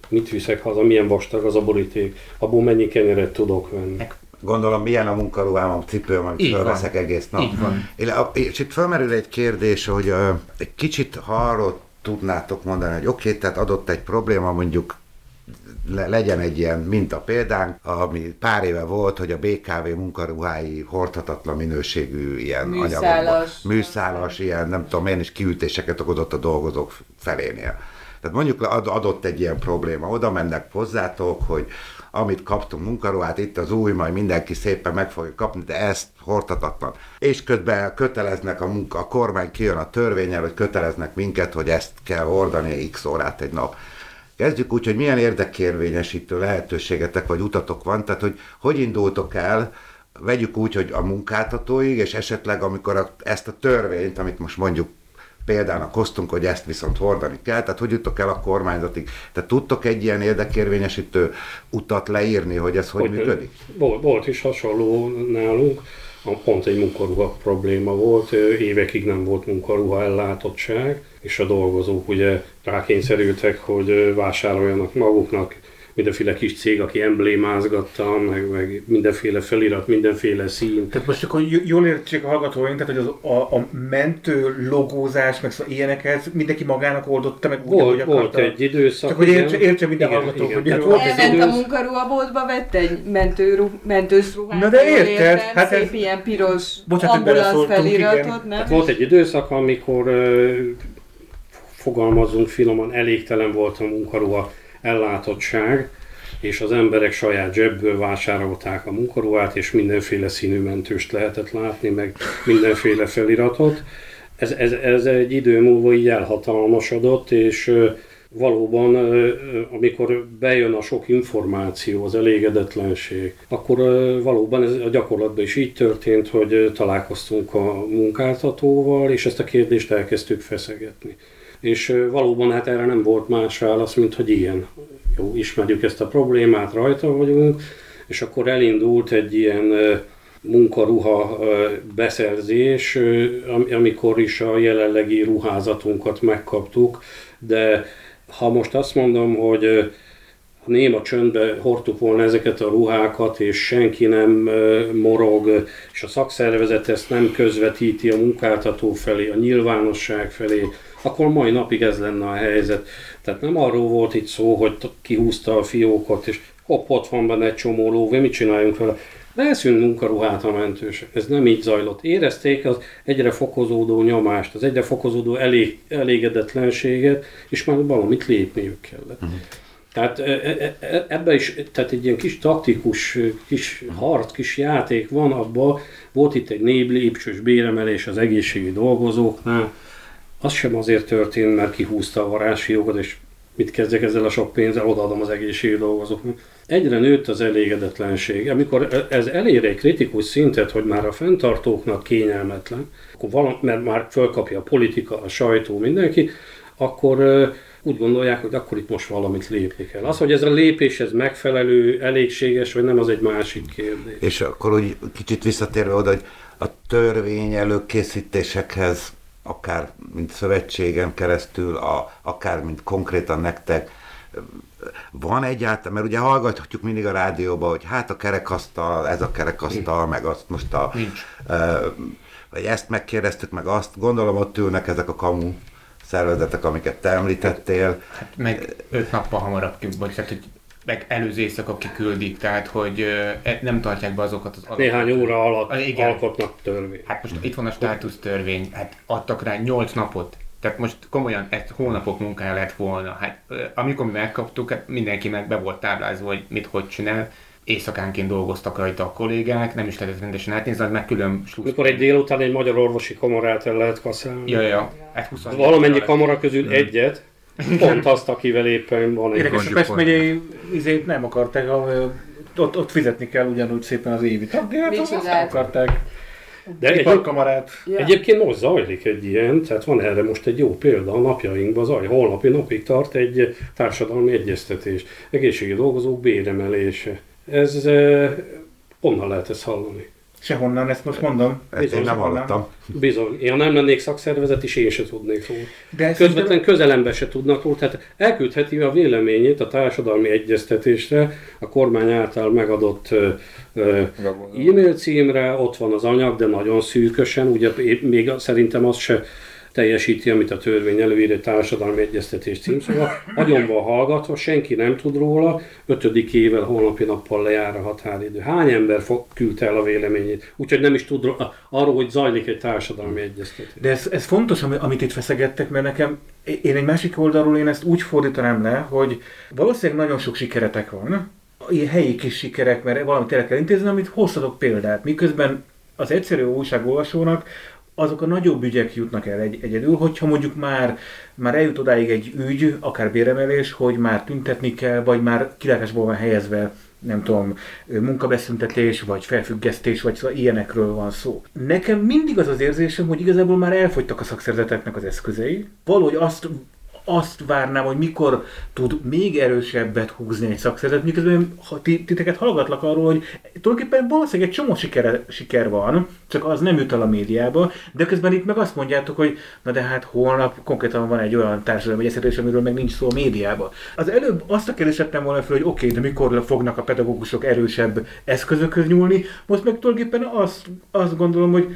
Mit viszek haza, milyen vastag az a boríték, abból mennyi kenyeret tudok venni. Gondolom, milyen a munkaruhám, a cipőm, amit Így van. egész nap. Így van. És itt felmerül egy kérdés, hogy uh, egy kicsit, ha arról tudnátok mondani, hogy oké, okay, tehát adott egy probléma, mondjuk le, legyen egy ilyen minta példánk, ami pár éve volt, hogy a BKV munkaruhái hordhatatlan minőségű ilyen Műszálas. anyagokban, műszálas, ilyen nem tudom én is kiütéseket okozott a dolgozók felénél. Tehát mondjuk ad- adott egy ilyen probléma, oda mennek hozzátok, hogy amit kaptunk munkaruhát, itt az új, majd mindenki szépen meg fogja kapni, de ezt hordhatatlan. És közben köteleznek a munka, a kormány kijön a törvényel, hogy köteleznek minket, hogy ezt kell hordani x órát egy nap. Kezdjük úgy, hogy milyen érdekkérvényesítő lehetőségetek vagy utatok van, tehát hogy hogy indultok el, vegyük úgy, hogy a munkáltatóig, és esetleg amikor a, ezt a törvényt, amit most mondjuk példának hoztunk, hogy ezt viszont hordani kell, tehát hogy jutok el a kormányzatig? Tehát tudtok egy ilyen érdekérvényesítő utat leírni, hogy ez hogy, működik? Volt, volt is hasonló nálunk, pont egy munkaruha probléma volt, évekig nem volt munkaruha ellátottság, és a dolgozók ugye rákényszerültek, hogy vásároljanak maguknak mindenféle kis cég, aki emblémázgatta, meg, meg mindenféle felirat, mindenféle szín. Tehát most akkor jól értsék a hallgatóink, tehát hogy az, a, a mentő logózás, meg szóval ilyeneket mindenki magának oldotta, meg úgy, Volt, volt egy időszak. Csak hogy értse, értse minden igen, hallgató, igen. hogy Tehát miről volt. Elment a munkaruhaboltba, vett egy mentőru, mentős ruhát. Na de érted? értem, Hát szép ez- ilyen piros Bocsánat, hogy ambulans beleszóltunk, feliratot, igen. nem? Tehát volt egy időszak, amikor ö, fogalmazzunk finoman, elégtelen volt a munkaruha ellátottság, és az emberek saját zsebből vásárolták a munkaruhát, és mindenféle színű mentőst lehetett látni, meg mindenféle feliratot. Ez, ez, ez egy idő múlva így elhatalmasodott, és valóban, amikor bejön a sok információ, az elégedetlenség, akkor valóban ez a gyakorlatban is így történt, hogy találkoztunk a munkáltatóval, és ezt a kérdést elkezdtük feszegetni. És valóban hát erre nem volt más válasz, mint hogy ilyen. Jó, ismerjük ezt a problémát, rajta vagyunk, és akkor elindult egy ilyen munkaruha beszerzés, amikor is a jelenlegi ruházatunkat megkaptuk, de ha most azt mondom, hogy néma csöndbe hordtuk volna ezeket a ruhákat, és senki nem morog, és a szakszervezet ezt nem közvetíti a munkáltató felé, a nyilvánosság felé, akkor mai napig ez lenne a helyzet. Tehát nem arról volt itt szó, hogy kihúzta a fiókot, és hopp, ott van benne egy csomó lóvé, mit csináljunk vele? Veszünk munkaruhát a mentősek. Ez nem így zajlott. Érezték az egyre fokozódó nyomást, az egyre fokozódó elég, elégedetlenséget, és már valamit lépniük kellett. Uh-huh. Tehát e- e- e- ebbe is, tehát egy ilyen kis taktikus, kis harc, kis játék van abban, volt itt egy néblépcsős béremelés az egészségügyi dolgozóknál, az sem azért történt, mert kihúzta a varázsfiókot, és mit kezdjek ezzel a sok pénzzel, odaadom az egészségügyi dolgozóknak. Egyre nőtt az elégedetlenség. Amikor ez elér egy kritikus szintet, hogy már a fenntartóknak kényelmetlen, akkor vala, mert már fölkapja a politika, a sajtó, mindenki, akkor úgy gondolják, hogy akkor itt most valamit lépni kell. Az, hogy ez a lépés ez megfelelő, elégséges, vagy nem, az egy másik kérdés. És akkor úgy kicsit visszatérve oda, hogy a törvény előkészítésekhez, akár mint szövetségen keresztül, a, akár mint konkrétan nektek, van egyáltalán, mert ugye hallgathatjuk mindig a rádióban, hogy hát a kerekasztal, ez a kerekasztal, meg azt most a... Nincs. Vagy ezt megkérdeztük, meg azt, gondolom ott ülnek ezek a kamu szervezetek, amiket te említettél. Hát meg öt nappal hamarabb, ki- vagy tehát, hogy meg előző éjszaka kiküldik, tehát hogy e- nem tartják be azokat az Néhány óra alatt Ah, igen. alkotnak törvényt. Hát most itt van a státusz törvény, hát adtak rá 8 napot. Tehát most komolyan ez hónapok munkája lett volna. Hát amikor mi megkaptuk, hát mindenki meg be volt táblázva, hogy mit hogy csinál. Éjszakánként dolgoztak rajta a kollégák, nem is lehetett rendesen átnézni, meg külön slusz. Mikor egy délután egy magyar orvosi kamarát el lehet kaszálni. Ja, ja. Hát 20 Valamennyi kamara közül egyet, pont azt, akivel éppen van egy Érdekes, a Pest megyei izét nem akarták, ott, ott fizetni kell ugyanúgy szépen az évi tagdíjat, azt Micsodát? nem akarták. De egy, Iparkamarát. Ja. egyébként most zajlik egy ilyen, tehát van erre most egy jó példa a napjainkban, zaj, holnapi napig tart egy társadalmi egyeztetés, egészségügyi dolgozók béremelése. Ez eh, honnan lehet ezt hallani? Sehonnan, ezt most mondom. Ezt én nem Sehonnan. hallottam. Bizony, én nem lennék szakszervezet is, én se tudnék róla. De Közvetlen közelembe se tudnak róla, tehát elküldheti a véleményét a társadalmi egyeztetésre a kormány által megadott e-mail címre, ott van az anyag, de nagyon szűkösen, ugye még szerintem az se teljesíti, amit a törvény előír egy társadalmi egyeztetés. Nagyon van hallgatva, senki nem tud róla, ötödik ével, holnapi nappal lejár a határidő. Hány ember fog, küldte el a véleményét? Úgyhogy nem is tud ró- arról, hogy zajlik egy társadalmi egyeztetés. De ez, ez fontos, ami- amit itt feszegettek, mert nekem, én egy másik oldalról én ezt úgy fordítanám le, hogy valószínűleg nagyon sok sikeretek van, ilyen helyi kis sikerek, mert valamit el kell intézni, amit hoztatok példát, miközben az egyszerű újságolvasónak azok a nagyobb ügyek jutnak el egy, egyedül, hogyha mondjuk már, már eljut odáig egy ügy, akár béremelés, hogy már tüntetni kell, vagy már kilátásból van helyezve nem tudom, munkabeszüntetés, vagy felfüggesztés, vagy szóval ilyenekről van szó. Nekem mindig az az érzésem, hogy igazából már elfogytak a szakszervezeteknek az eszközei. Valahogy azt azt várnám, hogy mikor tud még erősebbet húzni egy szakszervezet, miközben ha titeket hallgatlak arról, hogy tulajdonképpen valószínűleg egy csomó siker, siker van, csak az nem jut el a médiába, de közben itt meg azt mondjátok, hogy na de hát holnap konkrétan van egy olyan társadalmi egyeztetés, amiről meg nincs szó a médiába. Az előbb azt a kérdést volna fel, hogy oké, okay, de mikor fognak a pedagógusok erősebb eszközökhöz nyúlni, most meg tulajdonképpen azt, azt gondolom, hogy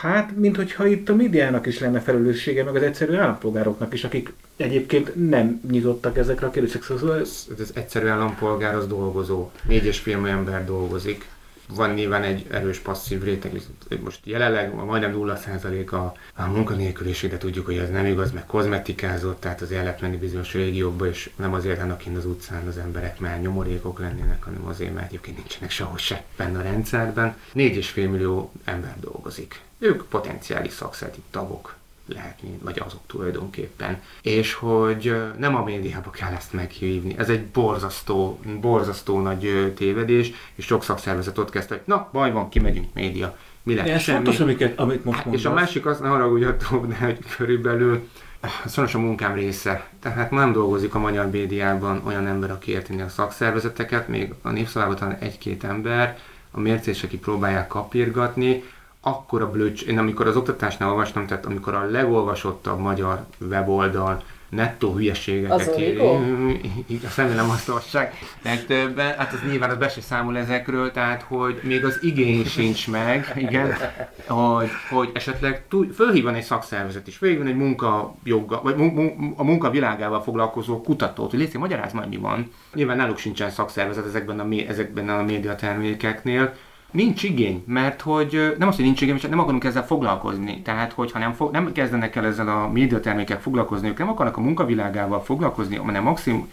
Hát, mint hogyha itt a médiának is lenne felelőssége, meg az egyszerű állampolgároknak is, akik egyébként nem nyitottak ezekre a kérdésekre. Szóval ez, ez egyszerű állampolgár az dolgozó. Négy és fél ember dolgozik van nyilván egy erős passzív réteg, most jelenleg majdnem 0% a, a munkanélküliség, de tudjuk, hogy ez nem igaz, meg kozmetikázott, tehát az el lehet menni bizonyos régiókba, és nem azért vannak kint az utcán az emberek, mert nyomorékok lennének, hanem azért, mert egyébként nincsenek sehol se benne a rendszerben. 4,5 millió ember dolgozik. Ők potenciális szakszerti tagok lehetni, vagy azok tulajdonképpen. És hogy nem a médiába kell ezt meghívni. Ez egy borzasztó, borzasztó nagy tévedés, és sok szakszervezet ott kezdte, hogy na, baj van, kimegyünk média. Mi lesz? Ez Semmi. fontos, amiket, amit most mondasz. És a másik az, ne haragudjatok, de hogy körülbelül Szoros a munkám része. Tehát nem dolgozik a magyar médiában olyan ember, aki érteni a szakszervezeteket, még a népszavában talán egy-két ember, a mércés, aki próbálják kapirgatni, akkor a blöcs, én amikor az oktatásnál olvastam, tehát amikor a legolvasottabb magyar weboldal nettó hülyeségeket ír. Igaz, nem azt olvassák legtöbben, hát az nyilván az be se számol ezekről, tehát hogy még az igény sincs meg, igen, hogy, hogy esetleg túl, fölhívani egy szakszervezet is, fölhívani egy munkajoggal, vagy a munka világával foglalkozó kutatót, hogy légy magyaráz majd mi van. Nyilván náluk sincsen szakszervezet ezekben a, ezekben a médiatermékeknél, Nincs igény, mert hogy nem az, hogy nincs igény, csak nem akarunk ezzel foglalkozni. Tehát, hogyha nem, fog, nem kezdenek el ezzel a médiatermékek foglalkozni, ők nem akarnak a munkavilágával foglalkozni, hanem maximum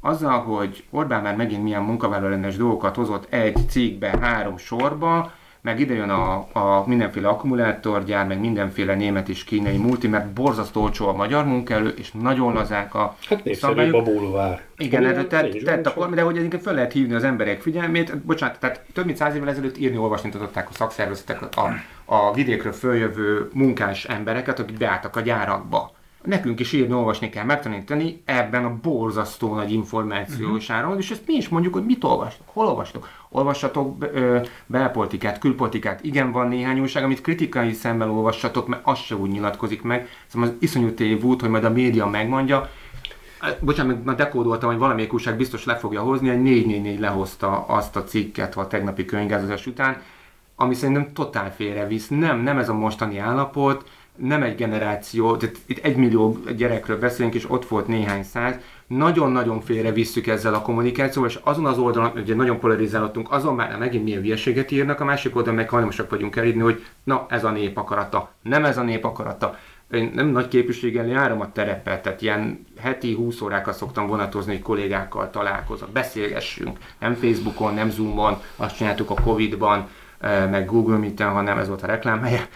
azzal, hogy Orbán már megint milyen munkavállalás dolgokat hozott egy cikkbe, három sorba, meg ide jön a, a mindenféle akkumulátorgyár, meg mindenféle német és kínai multi, mert borzasztó olcsó a magyar munkaerő, és nagyon lazák a Hát a bulvár. Igen, erre tett, tett akkor, de hogy egyébként fel lehet hívni az emberek figyelmét, bocsánat, tehát több mint száz évvel ezelőtt írni, olvasni tudották a szakszervezetek a, a vidékről följövő munkás embereket, akik beálltak a gyárakba nekünk is írni, olvasni kell, megtanítani ebben a borzasztó nagy információs uh-huh. áron, és ezt mi is mondjuk, hogy mit olvastok, hol olvastok. Olvassatok ö, belpolitikát, külpolitikát, igen, van néhány újság, amit kritikai szemmel olvassatok, mert az se úgy nyilatkozik meg. Szóval az iszonyú tévút, hogy majd a média megmondja, Bocsánat, már dekódoltam, hogy valamelyik újság biztos le fogja hozni, egy 444 lehozta azt a cikket a tegnapi könyvgázozás után, ami szerintem totál félrevisz. Nem, nem ez a mostani állapot, nem egy generáció, tehát itt egy millió gyerekről beszélünk, és ott volt néhány száz, nagyon-nagyon félre visszük ezzel a kommunikációval, és azon az oldalon, ugye nagyon polarizálottunk, azon már megint milyen hülyeséget írnak, a másik oldalon meg hajlamosak vagyunk elírni, hogy na, ez a nép akarata, nem ez a nép akarata. Én nem nagy képviséggel járom a terepet, tehát ilyen heti 20 órákat szoktam vonatozni, hogy kollégákkal találkozom, beszélgessünk, nem Facebookon, nem Zoomon, azt csináltuk a Covid-ban, eh, meg Google Meet-en, hanem ez volt a reklámhelye,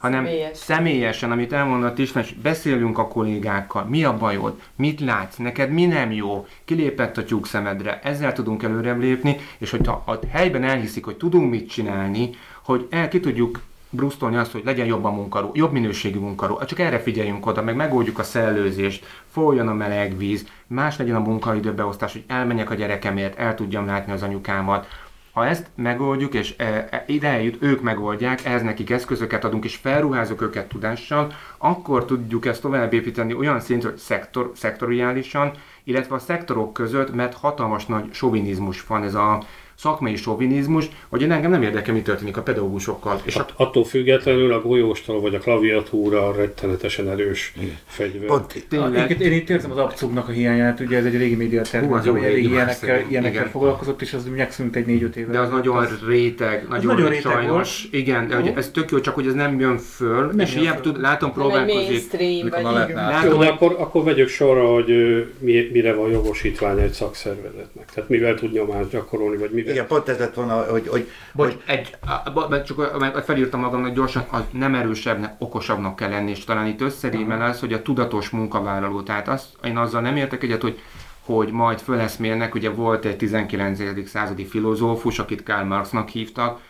hanem Személyes. személyesen, amit elmondott is, és beszélünk a kollégákkal, mi a bajod, mit látsz, neked mi nem jó, kilépett a tyúk szemedre, ezzel tudunk előrebb lépni, és hogyha a helyben elhiszik, hogy tudunk mit csinálni, hogy el ki tudjuk brusztolni azt, hogy legyen jobb a munkaró, jobb minőségű munkaró, csak erre figyeljünk oda, meg megoldjuk a szellőzést, folyjon a meleg víz, más legyen a munkaidőbeosztás, hogy elmenjek a gyerekemért, el tudjam látni az anyukámat, ha ezt megoldjuk, és e, e, ide eljut, ők megoldják, ehhez nekik eszközöket adunk, és felruházok őket tudással, akkor tudjuk ezt tovább építeni olyan szintre, hogy szektor, szektoriálisan, illetve a szektorok között, mert hatalmas nagy sovinizmus van, ez a szakmai sovinizmus, hogy én engem nem érdekel, mi történik a pedagógusokkal. És At, attól függetlenül a golyóstal vagy a klaviatúra rettenetesen erős Igen. fegyver. Pont, tényleg. Én, én itt érzem az abcugnak a hiányát, ugye ez egy régi média termék, ami elég ilyenekkel, ilyenekkel foglalkozott, és az megszűnt egy négy-öt éve. De az nagyon az, réteg, nagyon, nagyon réteg sajnos. Volt. Igen, de hogy ez tök jó, csak hogy ez nem jön föl, nem és ilyen tud, látom próbálkozik. Jó, de akkor, akkor vegyük sorra, hogy mire van jogosítvány egy szakszervezetnek. Tehát mivel tud nyomást gyakorolni, vagy mivel igen, pont ez lett volna, hogy... hogy, Bocs, hogy... egy, a, csak felírtam magamnak gyorsan, az nem erősebbnek, okosabbnak kell lenni, és talán itt összerémel az, hogy a tudatos munkavállaló. Tehát azt, én azzal nem értek egyet, hogy hogy majd föleszmélnek, ugye volt egy 19. századi filozófus, akit Karl Marxnak hívtak,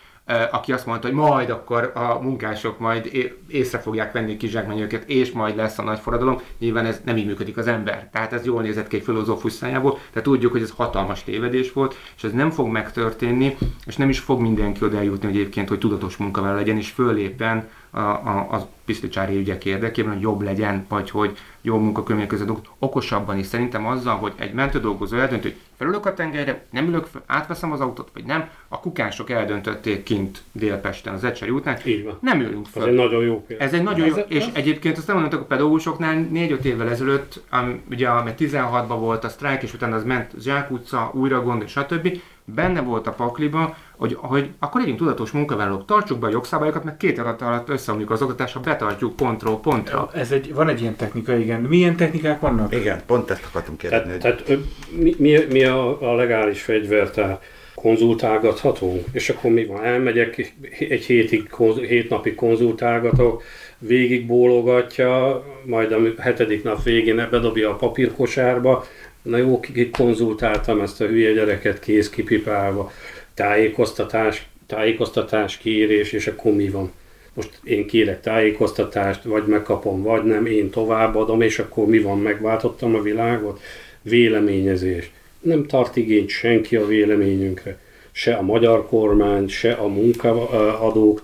aki azt mondta, hogy majd akkor a munkások majd észre fogják venni kizsákmányőket, és majd lesz a nagy forradalom. Nyilván ez nem így működik az ember. Tehát ez jól nézett ki egy filozófus szájából, de tudjuk, hogy ez hatalmas tévedés volt, és ez nem fog megtörténni, és nem is fog mindenki oda eljutni egyébként, hogy tudatos munkavállaló legyen, és föléppen a, a, a piszlicsári ügyek érdekében, hogy jobb legyen, vagy hogy jó munkakörülmények között okosabban is. Szerintem azzal, hogy egy mentődolgozó eldönt, hogy felülök a tengerre, nem ülök, fel, átveszem az autót, vagy nem, a kukások eldöntötték kint Délpesten, az Ecseri útnál, Így van. nem ülünk fel. Ez egy nagyon jó példa. Ez egy nagyon jó, és egyébként azt nem mondtuk a pedagógusoknál 4-5 évvel ezelőtt, am, ugye mert 16-ban volt a sztrájk, és utána az ment Zsák utca, újra gond, stb. Benne volt a pakliba, hogy, hogy akkor legyünk tudatos munkavállalók, tartsuk be a jogszabályokat, mert két adat alatt összeomlik az oktatás, ha betartjuk pontról pontra. Ez egy, van egy ilyen technika, igen. Milyen technikák vannak? Igen, pont ezt akartam kérdezni. Tehát, tehát mi, mi, mi a, a legális fegyvertár? konzultálgathatunk, és akkor mi van? Elmegyek egy hétig, hét napig konzultálgatok, végig bólogatja, majd a hetedik nap végén bedobja a papírkosárba, na jó, konzultáltam ezt a hülye gyereket kész kipipálva, tájékoztatás, tájékoztatás kérés, és akkor mi van? Most én kérek tájékoztatást, vagy megkapom, vagy nem, én továbbadom, és akkor mi van, megváltottam a világot? Véleményezés. Nem tart igényt senki a véleményünkre. Se a magyar kormány, se a munkaadók.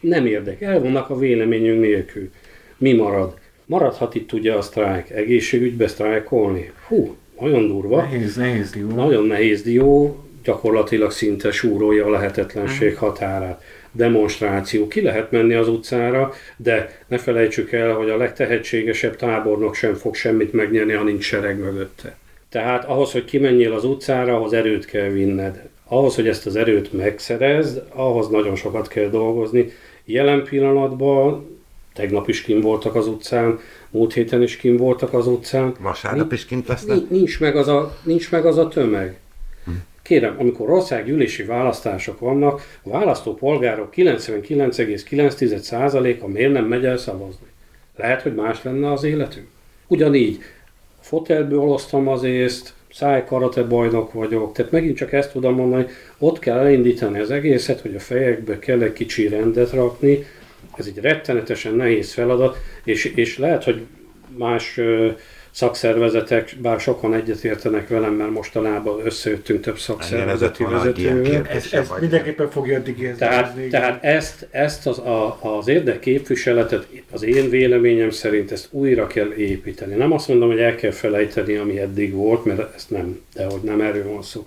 Nem érdekel, el vannak a véleményünk nélkül. Mi marad? Maradhat itt ugye a sztrájk, egészségügybe sztrájkolni? Hú, nagyon durva. Nehéz, nehéz dió. Nagyon nehéz dió, gyakorlatilag szinte súrolja a lehetetlenség határát. Demonstráció, ki lehet menni az utcára, de ne felejtsük el, hogy a legtehetségesebb tábornok sem fog semmit megnyerni, ha nincs sereg mögötte. Tehát ahhoz, hogy kimenjél az utcára, ahhoz erőt kell vinned. Ahhoz, hogy ezt az erőt megszerezd, ahhoz nagyon sokat kell dolgozni. Jelen pillanatban, tegnap is kim voltak az utcán, múlt héten is kim voltak az utcán. Vasárnap is kint lesznek? Nincs meg az a, nincs meg az a tömeg. Kérem, amikor országgyűlési választások vannak, a választópolgárok 99,9%-a miért nem megy el szavazni? Lehet, hogy más lenne az életünk? Ugyanígy, fotelből osztom az észt, szájkarate bajnok vagyok, tehát megint csak ezt tudom mondani, ott kell elindítani az egészet, hogy a fejekbe kell egy kicsi rendet rakni, ez egy rettenetesen nehéz feladat, és, és lehet, hogy más szakszervezetek, bár sokan egyetértenek velem, mert mostanában összejöttünk több szakszervezeti vezetővel. Ez, ez mindenképpen fogja addig Tehát, tehát ezt, ezt az, a, az érdekképviseletet, az én véleményem szerint ezt újra kell építeni. Nem azt mondom, hogy el kell felejteni, ami eddig volt, mert ezt nem, de hogy nem erről van szó.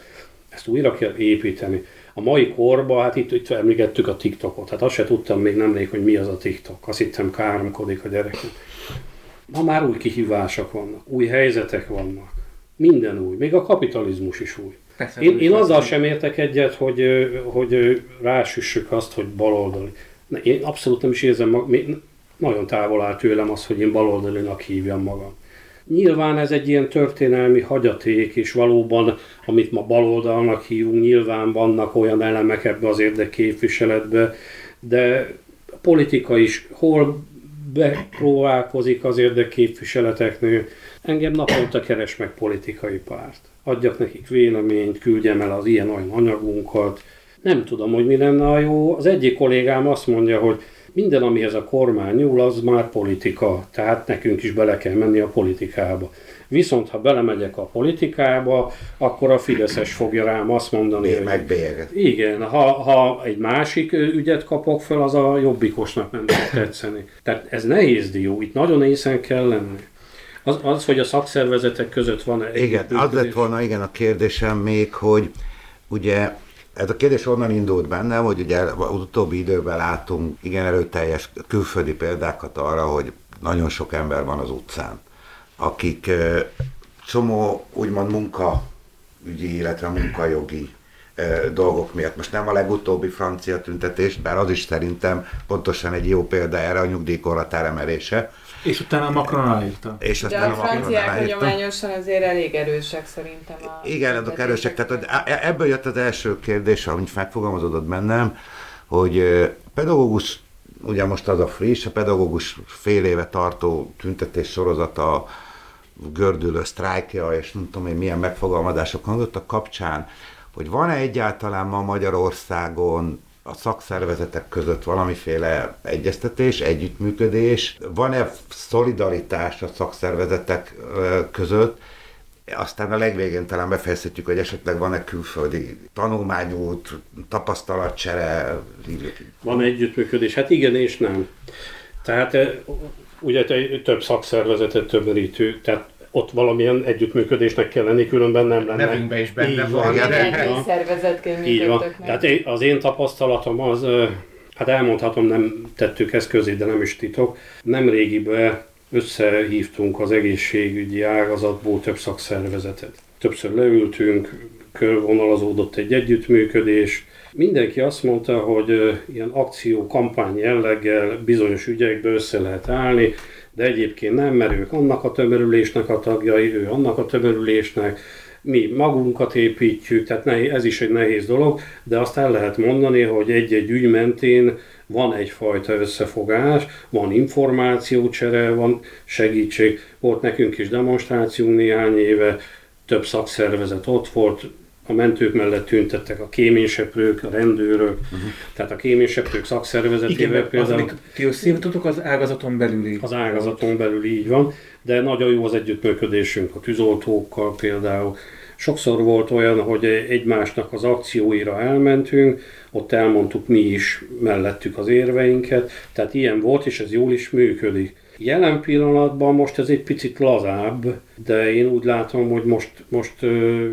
Ezt újra kell építeni. A mai korban, hát itt, itt említettük a TikTokot, hát azt se tudtam még nemrég, hogy mi az a TikTok. Azt hittem káromkodik a gyereknek. Ma már új kihívások vannak, új helyzetek vannak. Minden új, még a kapitalizmus is új. Persze, én, én azzal sem értek egyet, hogy, hogy rásüssük azt, hogy baloldali. Én abszolút nem is érzem, nagyon távol áll tőlem az, hogy én baloldalinak hívjam magam. Nyilván ez egy ilyen történelmi hagyaték, és valóban, amit ma baloldalnak hívunk, nyilván vannak olyan elemek ebbe az érdekképviseletbe, de a politika is hol bepróbálkozik az érdekképviseleteknél. Engem naponta keres meg politikai párt. Adjak nekik véleményt, küldjem el az ilyen-olyan anyagunkat. Nem tudom, hogy mi lenne a jó. Az egyik kollégám azt mondja, hogy minden, amihez a kormány nyúl, az már politika. Tehát nekünk is bele kell menni a politikába. Viszont ha belemegyek a politikába, akkor a Fideszes fogja rám azt mondani, Én hogy... Igen, ha, ha egy másik ügyet kapok fel, az a jobbikosnak nem fog tetszeni. Tehát ez nehéz dió, itt nagyon észen kell lenni. Az, az, hogy a szakszervezetek között van egy... Igen, az lett volna igen a kérdésem még, hogy ugye ez a kérdés onnan indult bennem, hogy ugye az utóbbi időben látunk igen erőteljes külföldi példákat arra, hogy nagyon sok ember van az utcán akik csomó úgymond munkaügyi, illetve munkajogi dolgok miatt. Most nem a legutóbbi francia tüntetés, bár az is szerintem pontosan egy jó példa erre a nyugdíjkorhatár emelése. És utána Macron aláírta. És De a, a franciák hagyományosan azért elég erősek szerintem. A Igen, azok erősek. Tehát e- ebből jött az első kérdés, amit megfogalmazódott bennem, hogy pedagógus, ugye most az a friss, a pedagógus fél éve tartó tüntetés sorozata gördülő sztrájkja, és nem tudom én milyen megfogalmazások hangzottak kapcsán, hogy van-e egyáltalán ma Magyarországon a szakszervezetek között valamiféle egyeztetés, együttműködés? Van-e szolidaritás a szakszervezetek között? Aztán a legvégén talán befejezhetjük, hogy esetleg van-e külföldi tanulmányút, tapasztalatcsere? Van együttműködés? Hát igen és nem. Tehát ugye több szakszervezetet tömörítő, tehát ott valamilyen együttműködésnek kell lenni, különben nem lenne. Nevünkben is benne van. van. Egy szervezetként Így van. Tehát az én tapasztalatom az, hát elmondhatom, nem tettük ezt közé, de nem is titok. Nem régiben összehívtunk az egészségügyi ágazatból több szakszervezetet. Többször leültünk, körvonalazódott egy együttműködés. Mindenki azt mondta, hogy ilyen akció, kampány jelleggel bizonyos ügyekbe össze lehet állni, de egyébként nem, mert ők annak a tömörülésnek a tagjai, ő annak a tömörülésnek, mi magunkat építjük, tehát nehéz, ez is egy nehéz dolog, de azt el lehet mondani, hogy egy-egy ügy mentén van egyfajta összefogás, van információcsere, van segítség. Volt nekünk is demonstrációnk néhány éve, több szakszervezet ott volt, a mentők mellett tüntettek a kéményseprők, a rendőrök, uh-huh. tehát a kéményseprők szakszervezetével Igen, például. Az, ti összehívtatok az ágazaton belüli? Az ágazaton belül így van, de nagyon jó az együttműködésünk a tűzoltókkal például. Sokszor volt olyan, hogy egymásnak az akcióira elmentünk, ott elmondtuk mi is mellettük az érveinket, tehát ilyen volt, és ez jól is működik. Jelen pillanatban most ez egy picit lazább, de én úgy látom, hogy most, most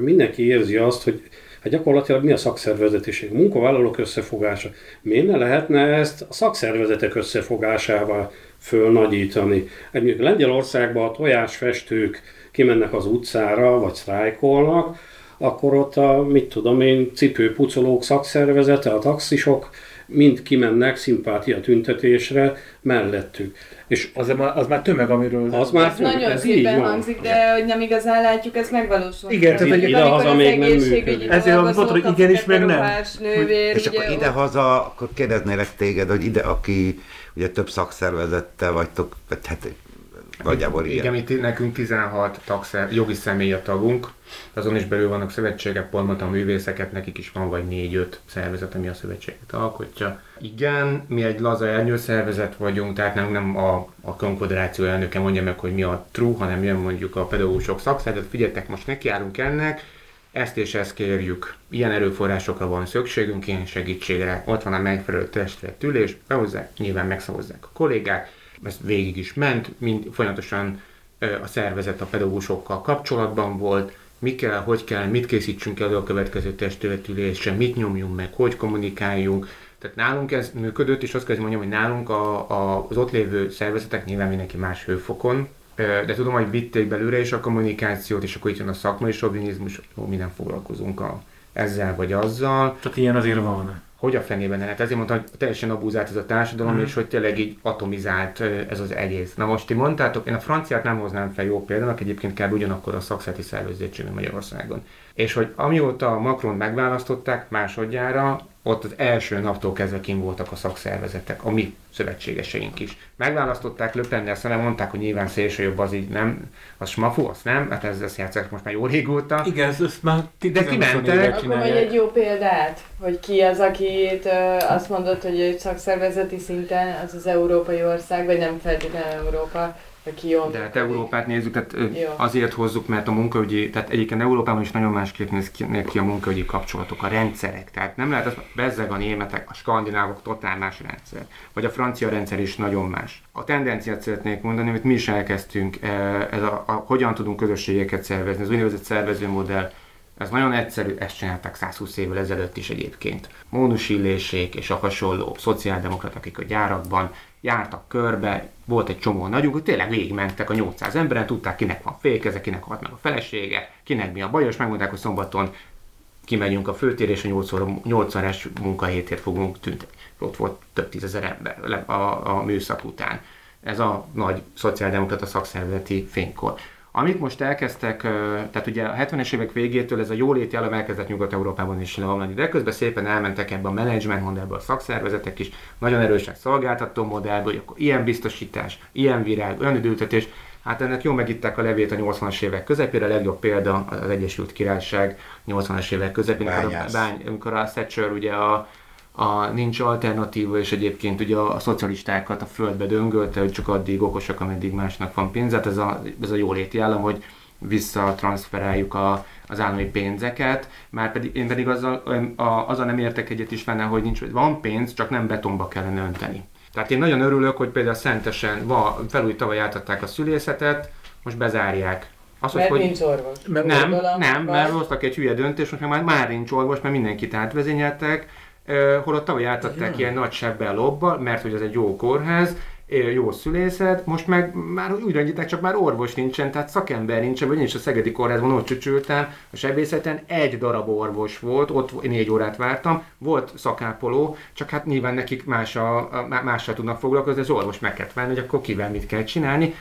mindenki érzi azt, hogy hát gyakorlatilag mi a szakszervezetiség? A munkavállalók összefogása. Miért ne lehetne ezt a szakszervezetek összefogásával fölnagyítani? Egyébként Lengyelországban a tojásfestők kimennek az utcára, vagy sztrájkolnak, akkor ott a, mit tudom én, cipőpucolók szakszervezete, a taxisok mind kimennek szimpátia tüntetésre mellettük. És az, az már tömeg, amiről... Az már tömeg, nagyon ez szépen hangzik, de hogy nem igazán látjuk, ez megvalósul. Igen, tehát egy ide-haza még nem működik. Ezért mondtad, hogy igenis, meg nem. Nővér, és akkor ide-haza, akkor kérdeznélek téged, hogy ide, aki ugye több szakszervezettel vagytok, hát nagyjából igen. Igen, itt nekünk 16 tagszer, jogi személy a tagunk, azon is belül vannak szövetségek, pont a művészeket, nekik is van vagy 4-5 szervezet, ami a szövetséget alkotja. Igen, mi egy laza szervezet vagyunk, tehát nem, nem a, a konfederáció elnöke mondja meg, hogy mi a true, hanem jön mondjuk a pedagógusok szakszervezet, figyeljetek, most nekiállunk ennek, ezt és ezt kérjük, ilyen erőforrásokra van szükségünk, ilyen segítségre, ott van a megfelelő testületülés, behozzák, nyilván megszavazzák a kollégák, ez végig is ment, mind, folyamatosan a szervezet a pedagógusokkal kapcsolatban volt, mi kell, hogy kell, mit készítsünk elő a következő testületülésre, mit nyomjunk meg, hogy kommunikáljunk. Tehát nálunk ez működött, és azt kell mondjam, hogy nálunk a, a, az ott lévő szervezetek nyilván mindenki más hőfokon, de tudom, hogy vitték belőle is a kommunikációt, és akkor itt jön a szakmai sovinizmus, mi nem foglalkozunk a, ezzel vagy azzal. Tehát ilyen azért van hogy a fenében lehet. Ezért mondtam, hogy teljesen abuzált ez a társadalom, mm. és hogy tényleg így atomizált ez az egész. Na most ti mondtátok, én a franciát nem hoznám fel jó példának, egyébként kell ugyanakkor a szakszerti szerveződtség Magyarországon. És hogy amióta Macron megválasztották másodjára, ott az első naptól kezdve kim voltak a szakszervezetek, a mi szövetségeseink is. Megválasztották Löpennel szemben, mondták, hogy nyilván szélső jobb az így nem, az smafu, az nem, hát ez, ez játszák most már jó régóta. Igen, ez, ez már de kimentek. Akkor vagy egy jó példát, hogy ki az, aki azt mondott, hogy egy szakszervezeti szinten az az európai ország, vagy nem feltétlenül Európa, de hát Európát nézzük, tehát Jó. azért hozzuk, mert a munkaügyi, tehát egyébként Európában is nagyon másképp néz ki, a munkaügyi kapcsolatok, a rendszerek. Tehát nem lehet, az, bezzeg a németek, a skandinávok totál más rendszer. Vagy a francia rendszer is nagyon más. A tendenciát szeretnék mondani, amit mi is elkezdtünk, ez a, a, hogyan tudunk közösségeket szervezni, az úgynevezett szervezőmodell, ez nagyon egyszerű, ezt csinálták 120 évvel ezelőtt is egyébként. Mónus Illésék és a hasonló szociáldemokraták, akik a gyárakban jártak körbe, volt egy csomó nagyunk, hogy tényleg végigmentek a 800 emberen, tudták kinek van fékeze, kinek halt meg a felesége, kinek mi a baj, és megmondták, hogy szombaton kimegyünk a főtér, és a 80 es munkahétért fogunk tüntetni. Ott volt több tízezer ember a, a műszak után. Ez a nagy szociáldemokrata szakszervezeti fénykor. Amit most elkezdtek, tehát ugye a 70-es évek végétől ez a jóléti elem elkezdett Nyugat-Európában is leomlani, de közben szépen elmentek ebbe a management modellbe a szakszervezetek is, nagyon erősen szolgáltató modellbe, hogy akkor ilyen biztosítás, ilyen virág, olyan időltetés, Hát ennek jó megitták a levét a 80-as évek közepére, a legjobb példa az Egyesült Királyság 80-as évek közepén, amikor a, bány, amikor a Thatcher ugye a a, nincs alternatíva, és egyébként ugye a, a szocialistákat a földbe döngölte, hogy csak addig okosak, ameddig másnak van pénz. Hát ez a, ez a jóléti állam, hogy visszatranszferáljuk a, az állami pénzeket, már pedig én pedig azzal, a, azzal nem értek egyet is fenne, hogy nincs, van pénz, csak nem betonba kellene önteni. Tehát én nagyon örülök, hogy például Szentesen va, felúj tavaly átadták a szülészetet, most bezárják. Azt mert hogy, nincs orvos. Mert nem, nem, mert hoztak egy hülye döntést, most már, már nincs orvos, mert mindenkit átvezényeltek, holott tavaly átadták ilyen nagy sebbel lobbal, mert hogy ez egy jó kórház, jó szülészet, most meg már úgy rendítek, csak már orvos nincsen, tehát szakember nincsen, vagy én is a Szegedi Kórházban ott csücsültem, a sebészeten egy darab orvos volt, ott négy órát vártam, volt szakápoló, csak hát nyilván nekik más a, mással tudnak foglalkozni, az orvos meg kell venni, hogy akkor kivel mit kell csinálni.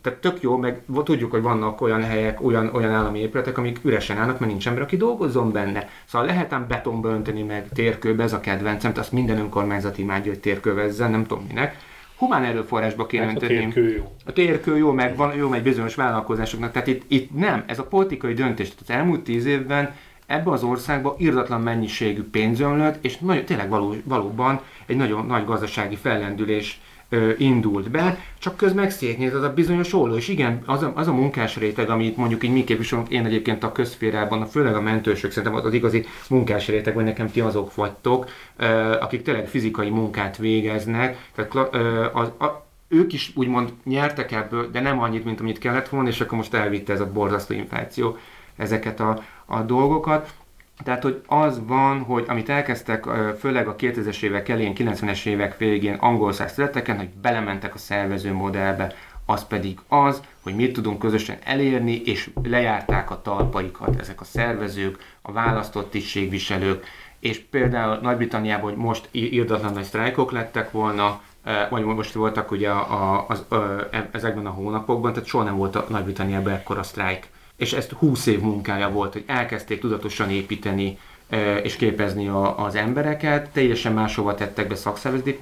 Tehát tök jó, meg tudjuk, hogy vannak olyan helyek, olyan, olyan állami épületek, amik üresen állnak, mert nincs ember, aki dolgozzon benne. Szóval lehet ám betonba önteni meg térkőbe, ez a kedvencem, azt minden önkormányzat imádja, hogy térkövezzen, nem tudom minek humán erőforrásba kéne hát önteni. A térkő jó. A térkő jó, meg van jó meg bizonyos vállalkozásoknak. Tehát itt, itt nem, ez a politikai döntés. Tehát az elmúlt tíz évben ebbe az országba irdatlan mennyiségű pénz ömlött, és nagyon, tényleg való, valóban egy nagyon nagy gazdasági fellendülés ö, indult be, csak közben szétnéz az a bizonyos olló, és igen, az a, az a munkás réteg, amit mondjuk így mi képviselünk, én egyébként a közférában, főleg a mentősök, szerintem az, az igazi munkás réteg, vagy nekem ti azok vagytok, ö, akik tényleg fizikai munkát végeznek, tehát ö, az, a, ők is úgymond nyertek ebből, de nem annyit, mint amit kellett volna, és akkor most elvitte ez a borzasztó infláció ezeket a, a dolgokat. Tehát, hogy az van, hogy amit elkezdtek főleg a 2000-es évek elén, 90-es évek végén angol száz hogy belementek a szervező modellbe, az pedig az, hogy mit tudunk közösen elérni, és lejárták a talpaikat ezek a szervezők, a választott tisztségviselők, és például Nagy-Britanniában, hogy most írdatlan nagy sztrájkok lettek volna, vagy most voltak ugye a, a, az, a, ezekben a hónapokban, tehát soha nem volt a Nagy-Britanniában ekkora sztrájk és ezt 20 év munkája volt, hogy elkezdték tudatosan építeni és képezni a, az embereket, teljesen máshova tettek be szakszervezeti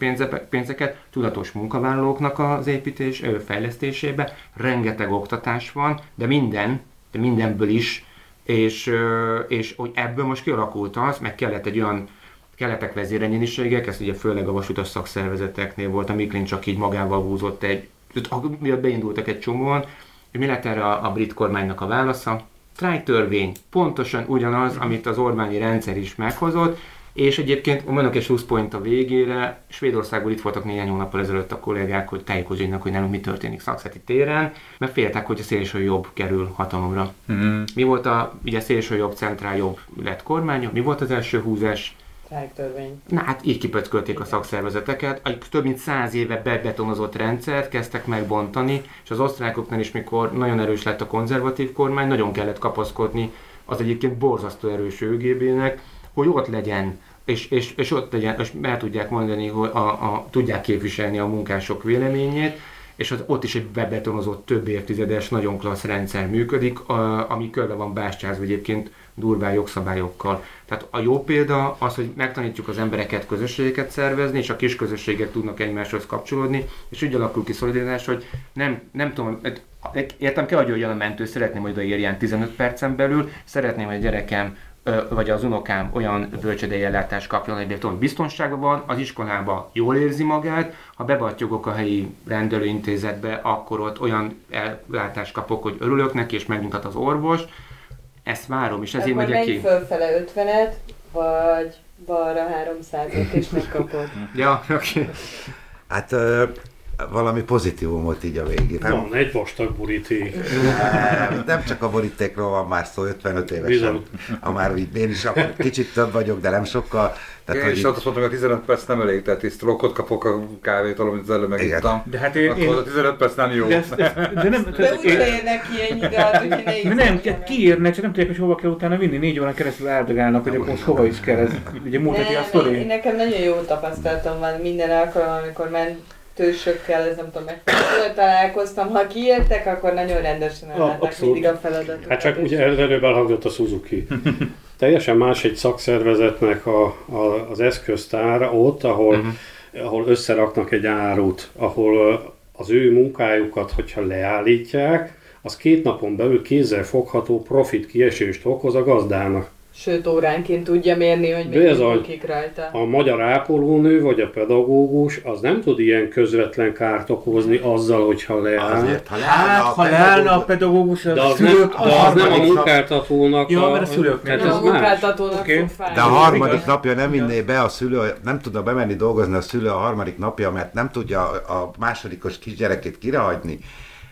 pénzeket, tudatos munkavállalóknak az építés, fejlesztésébe, rengeteg oktatás van, de minden, de mindenből is, és, és hogy ebből most kialakult az, meg kellett egy olyan kellettek vezéregyeniségek, ez ugye főleg a vasutas szakszervezeteknél volt, a Miklin csak így magával húzott egy, miatt beindultak egy csomóan, mi lett erre a, a brit kormánynak a válasza? törvény, pontosan ugyanaz, amit az Orbáni rendszer is meghozott, és egyébként mondok egy point a végére, Svédországból itt voltak néhány hónappal ezelőtt a kollégák, hogy tájékozódjanak, hogy nálunk mi történik szakszeti téren, mert féltek, hogy a szélső jobb kerül hatalomra. Mm. Mi volt a, ugye szélső jobb, centrál jobb lett kormánya, mi volt az első húzás? Trájtörvény. Na hát így kipöckölték a szakszervezeteket. Egy több mint száz éve bebetonozott rendszert kezdtek megbontani, és az osztrákoknál is, mikor nagyon erős lett a konzervatív kormány, nagyon kellett kapaszkodni az egyébként borzasztó erős ÖGB-nek, hogy ott legyen és, és, és ott legyen, és meg tudják mondani, hogy a, a, tudják képviselni a munkások véleményét, és az, ott is egy bebetonozott több évtizedes, nagyon klassz rendszer működik, a, ami körbe van bástyázva egyébként durván jogszabályokkal. Tehát a jó példa az, hogy megtanítjuk az embereket közösségeket szervezni, és a kis közösségek tudnak egymáshoz kapcsolódni, és úgy alakul ki szolidaritás, hogy nem, nem tudom, értem kell, hogy jöjjön a mentő, szeretném, hogy odaérjen 15 percen belül, szeretném, hogy a gyerekem vagy az unokám olyan bölcsödei ellátást kapjon, hogy tudom, biztonságban van, az iskolában jól érzi magát, ha bebattyogok a helyi rendelőintézetbe, akkor ott olyan ellátást kapok, hogy örülök neki, és megmutat az orvos, ezt várom, és ezért megyek ki. fölfele 50-et, vagy balra 300-et, és megkapod. <laughs> ja, oké. Okay. Hát valami pozitívumot így a végén. Nem? Van egy vastag boríték. Nem, nem csak a borítékról van már szó, 55 évesen. Ha már így én is akkor kicsit több vagyok, de nem sokkal. Tehát, én is azt mondtam, hogy a 15 perc nem elég, tehát is trokkot kapok a kávét, amit az előbb megittam. De hát én, akkor én, a 15 perc nem jó. De, ezt, ezt, de, nem, de úgy érnek ki ennyi hogy ne Nem, kiírnek, csak nem tudják, hogy hova kell utána vinni. Négy órán keresztül áldogálnak, hogy akkor hova is kell. Ez, ugye múlt heti a sztori. Nekem nagyon jó tapasztalatom van minden alkalommal, amikor ment tősökkel, ez nem tudom, meg találkoztam. Ha kiértek, akkor nagyon rendesen ellátták mindig a feladatot. Hát csak ugye előbb elhangzott a Suzuki. Teljesen más egy szakszervezetnek a, a, az eszköztára ott, ahol, uh-huh. ahol összeraknak egy árut, ahol az ő munkájukat, hogyha leállítják, az két napon belül kézzel fogható profit kiesést okoz a gazdának. Sőt, óránként tudja mérni, hogy még ez a- rajta. A magyar ápolónő vagy a pedagógus az nem tud ilyen közvetlen kárt okozni azzal, hogyha leáll. Azért, ha Hát, leállna ha a leállna a pedagógus- De a az, nem, szülők, de az nem a munkáltatónak a... mert a szülőknek. Tehát Nem ez munkáltatónak fájni. De a harmadik napja nem vinné be a szülő, nem tudna bemenni dolgozni a szülő a harmadik napja, mert nem tudja a másodikos kisgyerekét kirehagyni.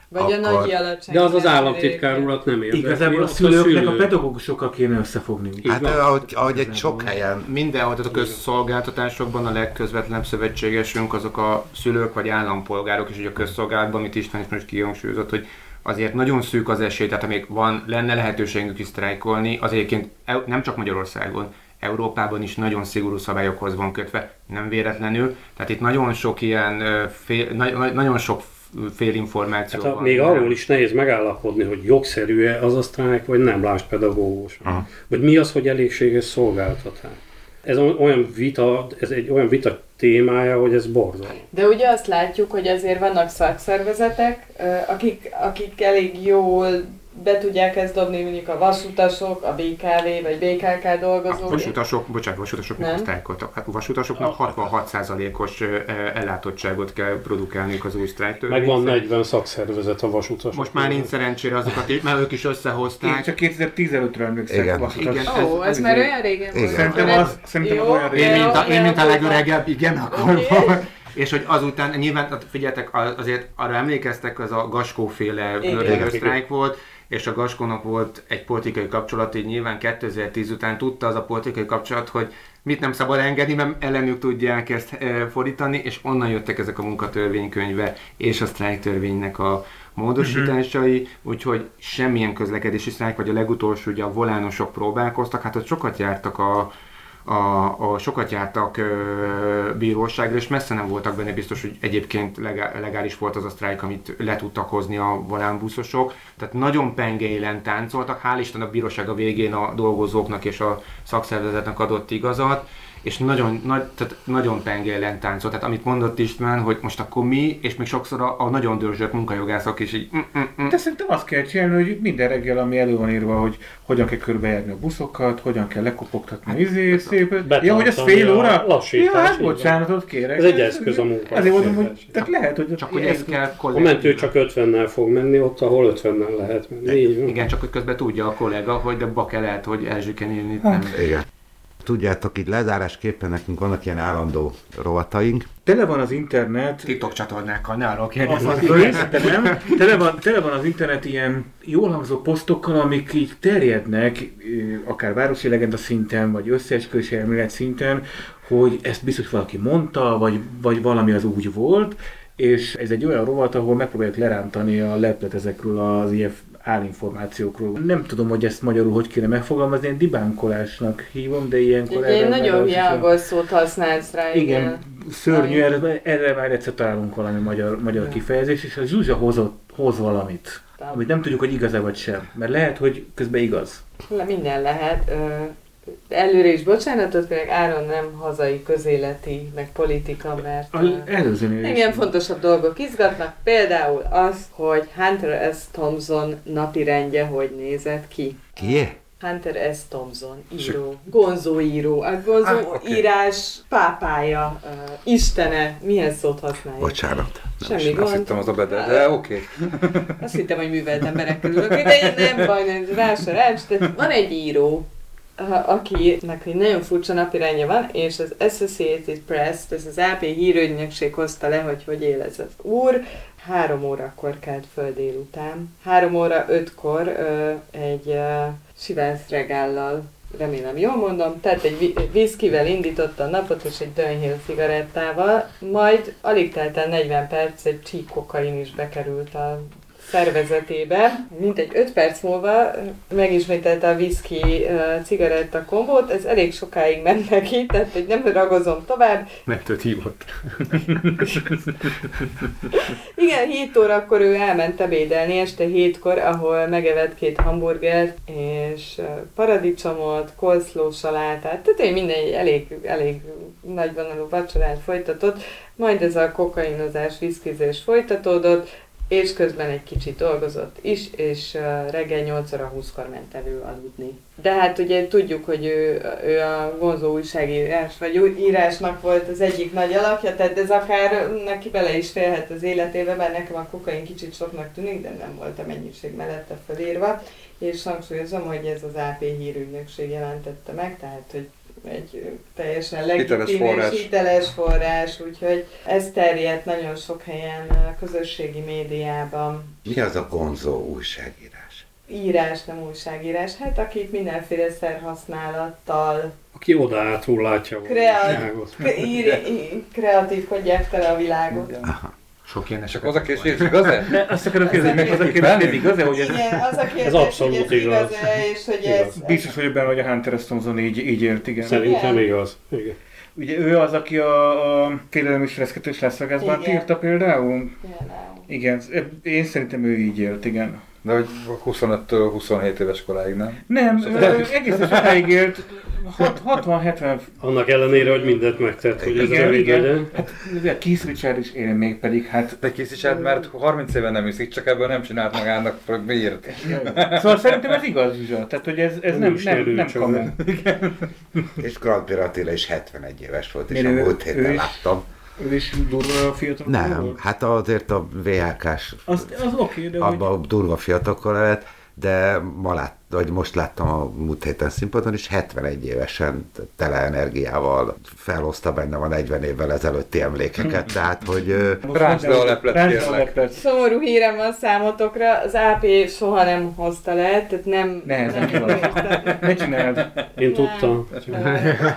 Vagy a akkor- nagy alacsony. De az az államtitkár urat nem érdekli. Igazából a szülőknek a szülő. pedagógusokkal kéne összefogni. Hát ahogy, ahogy egy sok helyen Mindenhol, tehát a közszolgáltatásokban a legközvetlenebb szövetségesünk azok a szülők vagy állampolgárok, és ugye a közszolgálatban, amit István is most kihangsúlyozott, hogy azért nagyon szűk az esély, tehát amíg van, lenne lehetőségünk is sztrájkolni, az egyébként nem csak Magyarországon, Európában is nagyon szigorú szabályokhoz van kötve, nem véletlenül. Tehát itt nagyon sok ilyen, fél, na- nagyon sok félinformáció Hát még arról is nehéz megállapodni, hogy jogszerű-e az a sztrájk, vagy nem, láss pedagógus. Aha. Vagy mi az, hogy elégséges szolgáltatás. Ez olyan vita, ez egy olyan vita témája, hogy ez borzalom. De ugye azt látjuk, hogy azért vannak szakszervezetek, akik, akik elég jól be tudják ezt dobni, mondjuk a vasutasok, a BKV vagy BKK A dolgozók. vasutasok, bocsánat, vasutasok Nem. sztrájkoltak. Hát a vasutasoknak 66%-os ö, ö, ellátottságot kell produkálniuk az új sztrájktől. Meg van 40 szakszervezet a vasutas. Most már nincs szerencsére azokat, így- mert ők is Én összehozták. csak 2015-re emlékszek. Igen. Igen. Ó, ez, Ez- már olyan régen volt. Szerintem az- szerintem jó, olyan Én, mint a, jó, én, mint a jó, legöregebb, igen, akkor. És hogy azután, nyilván, a- azért arra emlékeztek, az a Gaskó féle Igen. örökő sztrájk volt, és a Gaskónak volt egy politikai kapcsolat, így nyilván 2010 után tudta az a politikai kapcsolat, hogy mit nem szabad engedni, mert ellenük tudják ezt e, fordítani, és onnan jöttek ezek a munkatörvénykönyve és a sztrájktörvénynek a módosításai, úgyhogy semmilyen közlekedési sztrájk, vagy a legutolsó, ugye a volánosok próbálkoztak, hát ott sokat jártak a, a, a sokat jártak ö, bíróságra, és messze nem voltak benne biztos, hogy egyébként legá, legális volt az a sztrájk, amit le tudtak hozni a volánbuszosok. Tehát nagyon pengeilen táncoltak, hál' Isten a bíróság a végén a dolgozóknak és a szakszervezetnek adott igazat, és nagyon, nagy, tehát nagyon pengeilen táncolt. Tehát amit mondott István, hogy most akkor mi, és még sokszor a, a nagyon dörzsök munkajogászok is így mm, mm, mm, De szerintem azt kell csinálni, hogy minden reggel, ami elő van írva, hogy hogyan kell körbejárni a buszokat, hogyan kell lekopogtatni hát, izé, szép. Ja, hogy ez fél óra? lassítást, Ja, hát bocsánatot kérek. Ez egy eszköz a munka. Azért mondom, hogy tehát lehet, hogy csak hogy ez kell A mentő csak 50-nel fog menni, ott, ahol 50-nel lehet menni. Igen, csak hogy közben tudja a kollega, hogy de bake lehet, hogy elzsikenélni itt nem. Igen. Tudjátok, így lezárásképpen nekünk vannak ilyen állandó rovataink. Tele van az internet, TikTok csatornákkal, ne arról őszinte nem. Tele van, tele van az internet ilyen jól hangzó posztokkal, amik így terjednek, akár városi legenda szinten, vagy összeesküvés elmélet szinten, hogy ezt biztos valaki mondta, vagy, vagy valami az úgy volt, és ez egy olyan rovat, ahol megpróbáljuk lerántani a leplet ezekről az ilyen állinformációkról. Nem tudom, hogy ezt magyarul hogy kéne megfogalmazni, én dibánkolásnak hívom, de ilyenkor... Egy erre nagyon már az is a- hiágos szót használsz rá, igen. igen, szörnyű, erre, erre már egyszer találunk valami magyar, magyar Ja. kifejezés, és a Zsuzsa hozott, hoz valamit, amit nem tudjuk, hogy igaz-e vagy sem. Mert lehet, hogy közben igaz. Le, minden lehet. Ö, előre is bocsánatot kérek, Áron nem hazai közéleti, meg politika, mert A is. engem fontosabb dolgok izgatnak, például az, hogy Hunter S. Thompson napirendje hogy nézett ki. Kié? Hunter S. Thompson, író, gonzó író, a gonzó Ah, oké. írás pápája, uh, istene, milyen szót használja? Bocsánat. Nem Semmi is- Azt gond. hittem az a bede, de oké. Azt hittem, hogy művelt emberek körülök, de nem baj, nem, rá se de van egy író, akinek egy nagyon furcsa napirendje van, és az Associated Press, ez az AP hírügynökség hozta le, hogy hogy él ez az úr. Három órakor kelt föl délután. Három óra ötkor ö, egy ö, sivánsz regállal remélem jól mondom, tehát egy vi- viszkivel indította a napot, és egy Dunhill cigarettával, majd alig telt el 40 perc, egy csík kokain is bekerült a szervezetébe. Mintegy 5 perc múlva megismételte a whisky cigaretta kombót, ez elég sokáig ment neki, tehát hogy nem ragozom tovább. Mentőt hívott. Igen, 7 órakor ő elment ebédelni, este 7-kor, ahol megevett két hamburgert, és paradicsomot, coleslaw salátát, tehát egy minden elég, elég nagyvonalú vacsorát folytatott, majd ez a kokainozás, viszkizés folytatódott, és közben egy kicsit dolgozott is, és reggel 8 óra 20-kor ment elő aludni. De hát ugye tudjuk, hogy ő, ő a vonzó újságírás, vagy írásnak volt az egyik nagy alakja, tehát ez akár neki bele is félhet az életébe, bár nekem a kokain kicsit soknak tűnik, de nem volt a mennyiség mellette felírva, és hangsúlyozom, hogy ez az AP hírügynökség jelentette meg, tehát hogy egy teljesen legitim Hiteles forrás. és hiteles forrás, úgyhogy ez terjedt nagyon sok helyen a közösségi médiában. Mi az a gonzó újságírás? Írás, nem újságírás, hát akik mindenféle szerhasználattal Aki oda átul látja a Kreat- világot. ír, í- kreatívkodják tele a világot. Aha. Sok ilyen Csak eset. az a kérdés, igaz-e? De azt akarom kérdezni, meg az a kérdés, hogy ez igaz-e, <laughs> hogy ez Igen, az a kérdés, Ez abszolút hogy ez igaz. igaz-e, és hogy Igaz. ez... biztos vagyok benne, hogy a Hunter S. Thompson így, így ért, igen. Szerintem igaz. Igen. Ugye ő az, aki a, a félelem és reszketős Igen. írta például? Például. Igen, én szerintem ő így élt, igen. De hogy 25-től 27 éves koráig, nem? Nem, ő egészen sokáig élt, hat- 60-70, Annak ellenére, hogy mindent megtett, hogy ez igen, rövid igen. legyen. Hát ugye Keith Richard is él még pedig, hát De készítsed, mert 30 éve nem iszik, csak ebből nem csinált magának, miért? Szóval szerintem ez igaz, Zsuzsa. Tehát, hogy ez, ez nem, nem, nem előcső. kamu. És Grand Attila is 71 éves volt, és a múlt héten is? láttam. Ő is durva fiatal. Nem, volt? hát azért a VHK-s Az, az oké, de hogy... abban durva fiatalkor lett, de ma lát, vagy most láttam a múlt héten színpadon is, 71 évesen tele energiával felhozta bennem a 40 évvel ezelőtti emlékeket, tehát hogy le a leplet. Szomorú hírem van számotokra, az AP soha nem hozta le, tehát nem... Nehezen nem kivalósítani. Ne csináld. Én tudtam.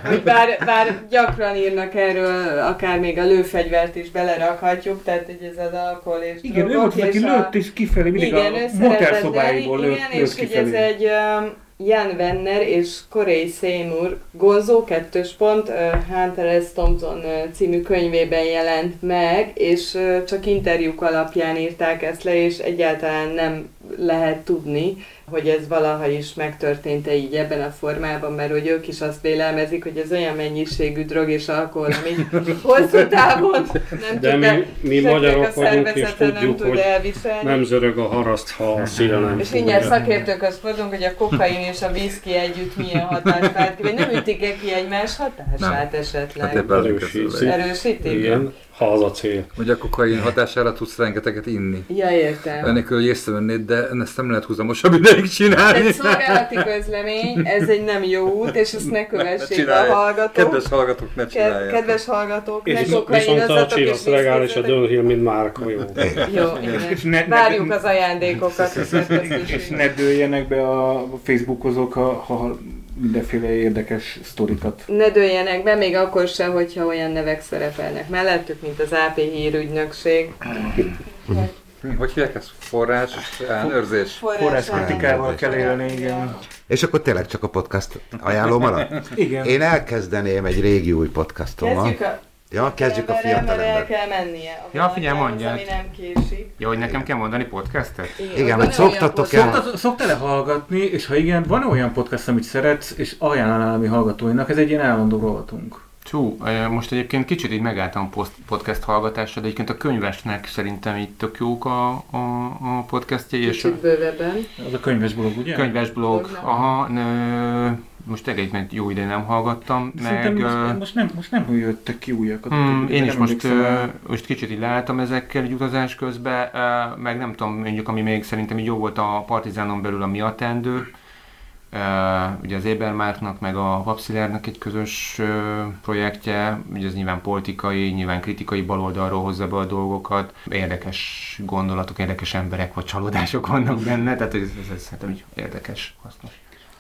Hogy bár, bár gyakran írnak erről, akár még a lőfegyvert is belerakhatjuk, tehát hogy ez az alkohol és Igen, ő volt aki és lőtt és kifelé, mindig igen, a motelszobáiból lenni, lőtt, igen, lőtt és hogy ez kifelé. Egy um, Jan Wenner és Corey Seymour Gonzo kettős pont uh, Hunter S. Thompson című könyvében jelent meg, és csak interjúk alapján írták ezt le, és egyáltalán nem lehet tudni, hogy ez valaha is megtörtént-e így ebben a formában, mert hogy ők is azt vélelmezik, hogy ez olyan mennyiségű drog és alkohol, ami <laughs> hosszú távon nem De tud mi, mi magyarok a vagyunk, és szervezete nem tudjuk, tud hogy elviselni. nem zörög a haraszt, ha a szél nem És mindjárt szakértőköz fordulunk, hogy a kokain és a viszki együtt milyen hatást vált ki, vagy nem ütik-e ki egymás hatását esetleg? Hát éppen Erősíti. erősíti. Erősítik? Igen, ha az a cél. Hogy a kokain hatására tudsz rengeteget inni. Ja, értem. Enélkül, hogy észrevennéd, de ezt nem lehet húzamosabb ideig csinálni. Ez szolgálati közlemény, ez egy nem jó út, és ezt ne kövessék a csinálják. hallgatók. Kedves hallgatók, ne csinálják. kedves hallgatók, És ne viszont a kokainozzatok és Csillasz legális, a. Dönhill, mint márka, jó. Jó, És igen. ne- ne- Várjuk az ajándékokat. a És ne dőljenek be a Facebookozók, ha, ha mindenféle érdekes sztorikat. Ne dőljenek be, még akkor sem, hogyha olyan nevek szerepelnek mellettük, mint az AP hírügynökség. Mi, Hogy hívják ezt? Forrás, ellenőrzés? Forráskritikával kell élni, igen. és akkor tényleg csak a podcast ajánló maradt. Igen. Én elkezdeném egy régi új podcastommal. Kezdjük a Ja, kezdjük a mert el fiatalember. kell mennie. A Ja, figyelj, mondjad. Ami nem késik. Jó, hogy nekem kell mondani podcastet? Igen, van hogy szoktatok el- Szoktál, szoktál-e hallgatni, és ha igen, van olyan podcast, amit szeretsz, és ajánlanál a mi hallgatóinak? Ez egy ilyen állandó rovatunk. Csú, most egyébként kicsit így megálltam a podcast hallgatásra, de egyébként a könyvesnek szerintem így tök jók a, a, a podcastjai, és Kicsit bővebben. Az a könyves blog, ugye? könyves blog, Blog, nem. aha, nö, most egész mert jó ide nem hallgattam, Szerintem meg... most, most, nem, most nem jöttek ki újakat. Hmm, én is most, rá. most kicsit így láttam ezekkel egy utazás közben, meg nem tudom, mondjuk ami még szerintem így jó volt a Partizánon belül a Mi a Tendő, ugye az Ébermárknak, meg a Papszilárnak egy közös projektje, ugye ez nyilván politikai, nyilván kritikai baloldalról hozza be a dolgokat, érdekes gondolatok, érdekes emberek vagy csalódások vannak benne, tehát ez, ez, ez szerintem így érdekes, hasznos.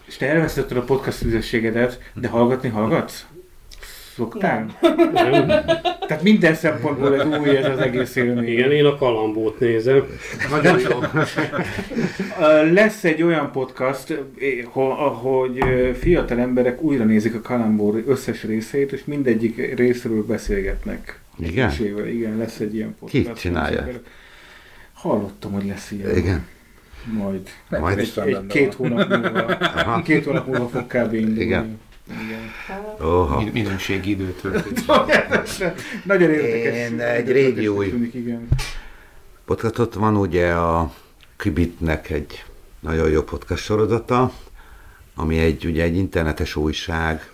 És te elvesztetted a podcast üzességedet, de hallgatni hallgatsz? Szoktál? Nem? Tehát minden szempontból ez új ez az egész élmény. Igen, én a kalambót nézem. Nagyon jó. Lesz egy olyan podcast, eh, ho- ahogy ö, fiatal emberek újra nézik a Kalambor összes részét, és mindegyik részről beszélgetnek. Igen? Igen, lesz egy ilyen podcast. Ki csinálja? Hallottam, hogy lesz ilyen. Igen. Majd. Nekem Majd is van Egy benne két hónap múlva. <laughs> Aha. Két hónap múlva fog kb. indulni. Igen. Igen. Oha. Min- Minőségi időt töltött. <laughs> Nagyon érdekes. Én egy régi új podcastot. Van ugye a Kibitnek egy nagyon jó podcast sorozata, ami egy, ugye egy internetes újság,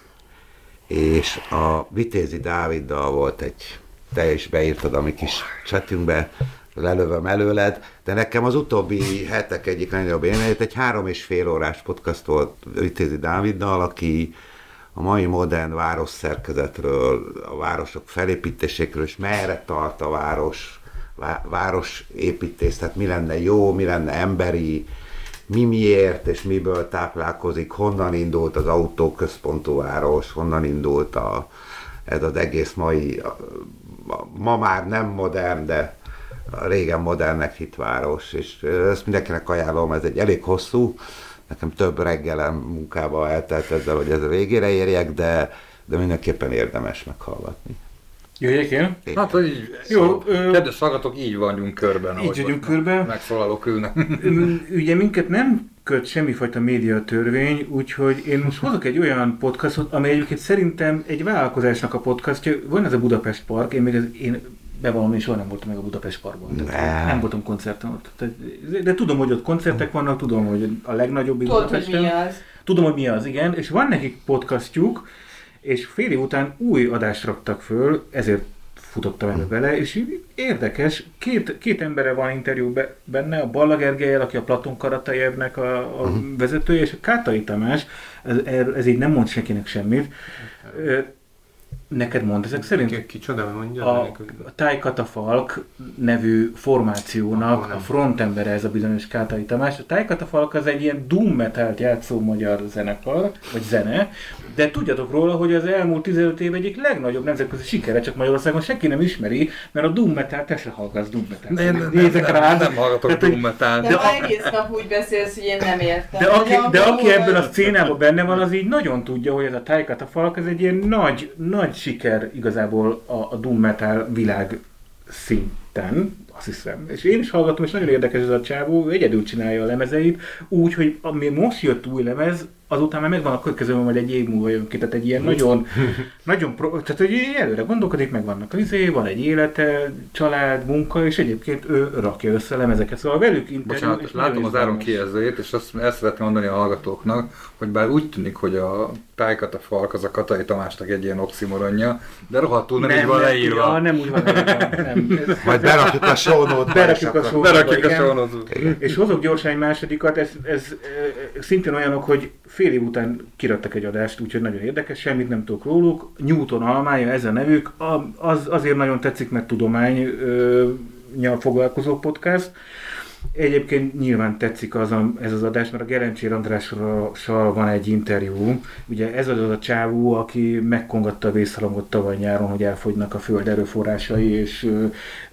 és a Vitézi Dáviddal volt egy, te is beírtad a mi kis chatünkbe, lelövöm előled, de nekem az utóbbi hetek egyik legnagyobb élményt, egy három és fél órás podcast volt Vitézi Dáviddal, aki a mai modern város szerkezetről, a városok felépítéséről, és merre tart a város, város építés, tehát mi lenne jó, mi lenne emberi, mi miért és miből táplálkozik, honnan indult az autóközpontú város, honnan indult a, ez az egész mai, ma már nem modern, de a régen modernnek hit város, és ezt mindenkinek ajánlom, ez egy elég hosszú, nekem több reggelem munkába eltelt ezzel, hogy ez a végére érjek, de, de mindenképpen érdemes meghallgatni. Jöjjek én? Hát, hogy így, Jó, szóval, ö... kedves hallgatók, így vagyunk körben. Így vagyunk körben. Megszólalók ülnek. Ugye minket nem köt semmifajta média törvény, úgyhogy én most hozok egy olyan podcastot, amely egyébként szerintem egy vállalkozásnak a podcastja. Van ez a Budapest Park, én még ez, én bevallom, én soha nem voltam meg a Budapest Parkban. Ne. Nem voltam koncerten ott. De tudom, hogy ott koncertek vannak, tudom, hogy a legnagyobb Tudod, hogy mi az. Tudom, hogy mi az, igen. És van nekik podcastjuk, és fél év után új adást raktak föl, ezért futottam ebbe bele, és érdekes, két, két embere van interjú be, benne, a Balla Gergelyel, aki a Platon Karatajevnek a, a uh-huh. vezetője, és a Kátai Tamás, ez, ez így nem mond senkinek semmit. Neked mond ezek szerint? Ki, kicsoda, mondja? A, a Táj Katafalk nevű formációnak a frontembere ez a bizonyos Kátai Tamás. A Táj Katafalk az egy ilyen doom metalt játszó magyar zenekar, vagy zene, de tudjatok róla, hogy az elmúlt 15 év egyik legnagyobb nemzetközi sikere, csak Magyarországon senki nem ismeri, mert a doom metal, te se hallgatsz doom metal. Nem, nem, Nézek nem, rád. Nem hallgatok Tehát, doom metal. De, de egész nap úgy beszélsz, hogy én nem értem. De aki, de aki ebben a szcénában benne van, az így nagyon tudja, hogy ez a Táj Katafalk, ez egy ilyen nagy, nagy siker igazából a, a Doom Metal világ szinten, azt hiszem. És én is hallgatom, és nagyon érdekes ez a csávó, egyedül csinálja a lemezeit, úgy, hogy ami most jött új lemez, azután már megvan a következő, majd egy év múlva jön ki, tehát egy ilyen nagyon, <laughs> nagyon pro, tehát hogy előre gondolkodik, megvannak az izé, van egy élete, család, munka, és egyébként ő rakja össze lemezeket, szóval velük interjú. Bocsánat, látom az áron kijelzőjét, és azt ezt szeretném mondani a hallgatóknak, hogy bár úgy tűnik, hogy a tájkat a falk az a Katai Tamásnak egy ilyen oximoronja, de rohadtul nem, nem így van leírva. Ja, nem úgy van leírva. Nem. Majd berakjuk a show Berakjuk a show Berakjuk a show És hozok gyorsan egy másodikat, ez, ez, ez szintén olyanok, hogy fél év után kiraktak egy adást, úgyhogy nagyon érdekes, semmit nem tudok róluk. Newton almája, ez a nevük, az, azért nagyon tetszik, mert tudomány foglalkozó podcast. Egyébként nyilván tetszik az a, ez az adás, mert a Gerencsér Andrással van egy interjú. Ugye ez az a csávó, aki megkongatta a vészhalangot tavaly nyáron, hogy elfogynak a föld erőforrásai, és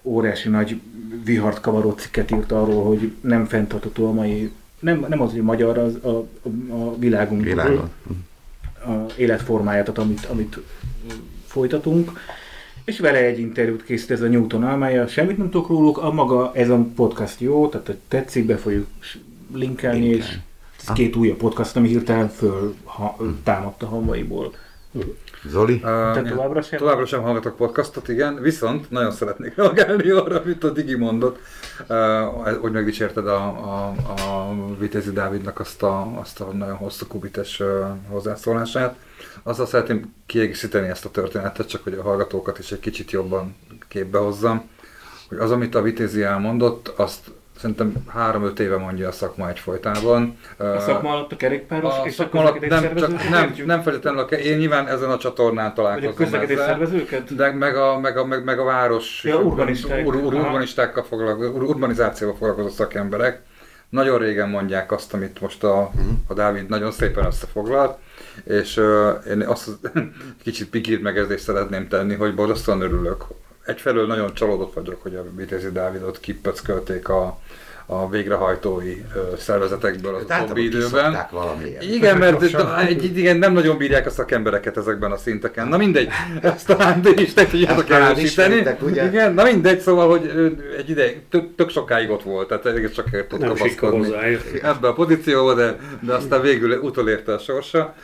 óriási nagy vihart kavaró cikket írt arról, hogy nem fenntartható a mai nem, nem az, hogy magyar, az a, a, a világunk. Világon. A életformáját, amit, amit folytatunk. És vele egy interjút készít ez a Newton álmája, semmit nem tudok róluk, a maga, ez a podcast jó, tehát tetszik, be fogjuk linkelni, Linkel. és ez ah. két újabb podcast, ami hirtelen föl ha, támadta hamvaiból. Zoli? Uh, Te továbbra sem? Továbbra sem hallgatok podcastot, igen, viszont nagyon szeretnék reagálni arra, amit a Digi mondott, uh, hogy megdicsérted a, a, a Vitézi Dávidnak azt a, azt a nagyon hosszú kubites uh, hozzászólását. Azzal szeretném kiegészíteni ezt a történetet, csak hogy a hallgatókat is egy kicsit jobban képbe hozzam, hogy az, amit a Vitézi elmondott, azt szerintem három-öt éve mondja a szakma egyfolytában. A szakma alatt a kerékpáros a és a alatt nem, csak, nem, nem feltétlenül, a, én nyilván ezen a csatornán találkozom Vagy a ezzel, szervezőket? De meg a, meg a, meg, meg a város, ja, urbanisták. Ur, ur, urbanisztákkal foglalkozó, urbanizációval foglalkozó szakemberek. Nagyon régen mondják azt, amit most a, a Dávid nagyon szépen összefoglalt, és uh, én azt <laughs> kicsit pikírt megezdést szeretném tenni, hogy borzasztóan örülök. Egyfelől nagyon csalódott vagyok, hogy a Vitézi Dávidot kipöckölték a, a végrehajtói szervezetekből az Tehát utóbbi időben. Igen, mert egy, igen, nem nagyon bírják a szakembereket ezekben a szinteken. Na mindegy, ezt talán ti is te tudjátok erősíteni. Igen, na mindegy, szóval, hogy egy ideig, tök, tök sokáig ott volt, tehát egész csak tud Nem sikka kapaszkodni ebbe a pozícióba, de, de aztán végül utolérte a sorsa,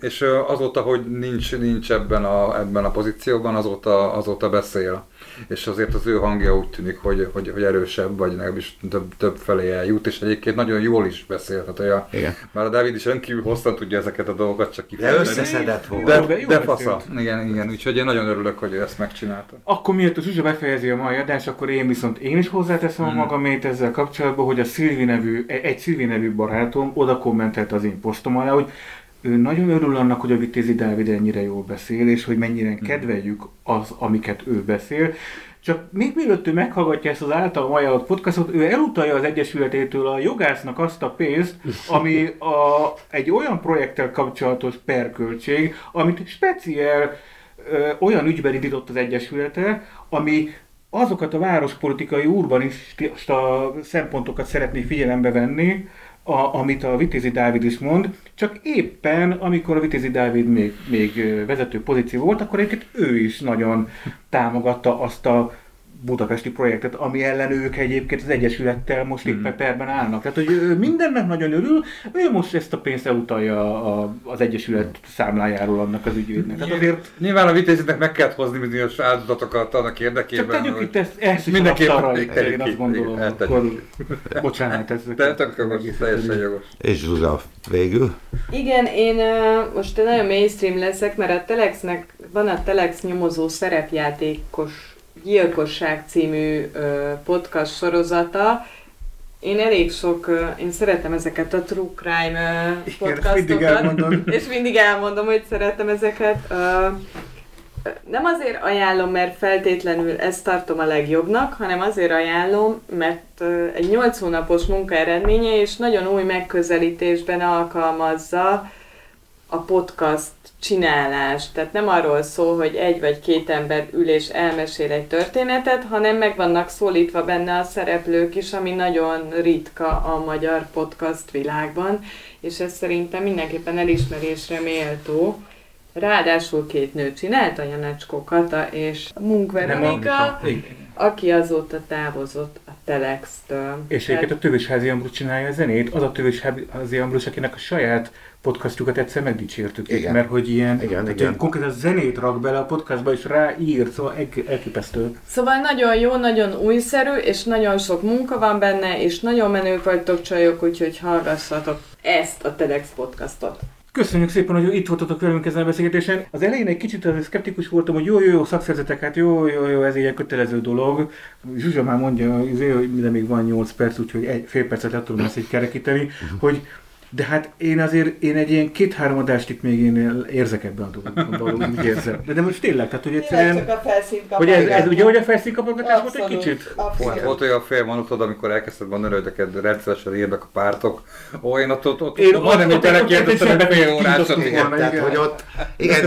és azóta, hogy nincs, nincs ebben, a, ebben a pozícióban, azóta, azóta beszél. És azért az ő hangja úgy tűnik, hogy, hogy, hogy erősebb, vagy legalábbis több, több felé eljut, és egyébként nagyon jól is beszél. Tehát, a, Igen. már a Dávid is rendkívül hosszan tudja ezeket a dolgokat csak De kifejteni. összeszedett volt. De, de, de fasza. Igen, igen, úgyhogy én nagyon örülök, hogy ő ezt megcsinálta. Akkor miért a Zsuzsa befejezi a mai adást, akkor én viszont én is hozzáteszem a Mhm. magamét ezzel kapcsolatban, hogy a Szilvi nevű, egy Szilvi nevű barátom oda kommentelt az én posztom alá, hogy ő nagyon örül annak, hogy a Vitézi Dávid ennyire jól beszél, és hogy mennyire kedveljük az, amiket ő beszél. Csak még mielőtt ő meghallgatja ezt az által ajánlott podcastot, ő elutalja az Egyesületétől a jogásznak azt a pénzt, <laughs> ami a, egy olyan projekttel kapcsolatos perköltség, amit speciál ö, olyan ügyben indított az Egyesülete, ami azokat a várospolitikai urbanista szempontokat szeretné figyelembe venni, a, amit a Vitézi Dávid is mond, csak éppen, amikor a Vitézi Dávid még, még vezető pozíció volt, akkor egyébként ő is nagyon támogatta azt a budapesti projektet, ami ellen ők egyébként az Egyesülettel most éppen perben állnak. Tehát, hogy ő mindennek nagyon örül, ő most ezt a pénzt elutalja a, az Egyesület számlájáról annak az ügyvédnek. Tehát azért Nyilván a vitéziknek meg kellett hozni bizonyos áldozatokat annak érdekében, csak tegyük hogy- itt ezt, ezt is Mindenképpen tegyük én azt gondolom, akkor bocsánat, ez De jogos, teljesen jogos. És Zsuzsa végül. Igen, én uh, most nagyon mainstream leszek, mert a Telexnek van a Telex nyomozó szerepjátékos gyilkosság című podcast sorozata. Én elég sok, én szeretem ezeket a true crime mindig podcastokat, elmondod. <laughs> és mindig elmondom, hogy szeretem ezeket. Nem azért ajánlom, mert feltétlenül ezt tartom a legjobbnak, hanem azért ajánlom, mert egy 8 hónapos munka eredménye, és nagyon új megközelítésben alkalmazza a podcast csinálást. Tehát nem arról szól, hogy egy vagy két ember ül és elmesél egy történetet, hanem meg vannak szólítva benne a szereplők is, ami nagyon ritka a magyar podcast világban, és ez szerintem mindenképpen elismerésre méltó. Ráadásul két nő csinálta, Janecskó Kata és Munk Veronika, Igen. aki azóta távozott a Telex-től. És egyébként a Tövésházi Ambrus csinálja a zenét, az a Tövésházi Ambrus, akinek a saját podcastjukat egyszer megdicsértük, Igen. mert hogy ilyen, Igen, tehát igen. konkrétan zenét rak bele a podcastba, és ráír, szóval el- elképesztő. Szóval nagyon jó, nagyon újszerű, és nagyon sok munka van benne, és nagyon menők vagytok csajok, úgyhogy hallgassatok ezt a Telex podcastot. Köszönjük szépen, hogy itt voltatok velünk ezen a beszélgetésen. Az elején egy kicsit azért szkeptikus voltam, hogy jó, jó, jó, szakszerzetek, hát jó, jó, jó, ez egy kötelező dolog. Zsuzsa már mondja, izé, hogy de még van 8 perc, úgyhogy egy, fél percet le tudom ezt így kerekíteni, hogy de hát én azért, én egy ilyen két-három adást itt még én érzek ebben a dologban, úgy érzem. De, de most tényleg, tehát hogy egyszerűen, a felszínt hogy ez, ez ugye, hogy a felszínkapogatás volt egy kicsit? Volt, volt olyan fél mondatod, amikor elkezdted mondani, hogy neked rendszeresen írnak a pártok. Ó, én ott, ott, ott, Én ott majdnem ott- itt ott- ott- telekérdeztem ott- egy fél volna, Tehát, hogy ott, igen,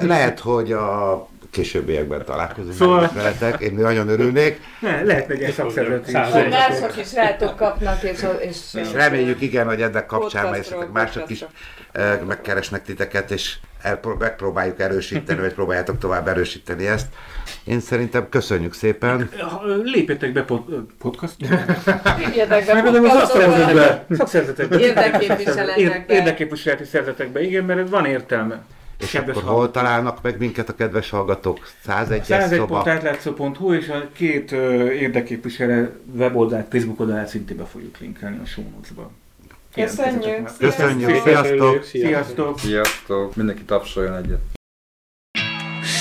lehet, hogy a későbbiekben találkozunk Szóval- veletek, én nagyon örülnék, Ne, lehetne egy ilyen szakszervezet is. Mások is rátok kapnak, és, és, és reméljük igen, hogy ennek kapcsán esetleg mások is ö, megkeresnek titeket, és elpró- megpróbáljuk erősíteni, vagy próbáljátok tovább erősíteni ezt. Én szerintem köszönjük szépen. Lépjetek be pod, podcast. Írjatok be. Szakszervezetekbe. Érdekképviseletekbe. Érdekképviseleti szervezetekbe, igen, mert van értelme. És Kedves akkor hol találnak meg minket a kedves hallgatók? 101 szoba. százegy.átlátszó.hu és a két ö, érdekképviselő weboldalt, Facebook oldalát szintén be fogjuk linkelni a show notes-ba. Köszönjük. Köszönjük, Sziasztok. sziasztok! Sziasztok! Sziasztok, mindenki tapsoljon egyet.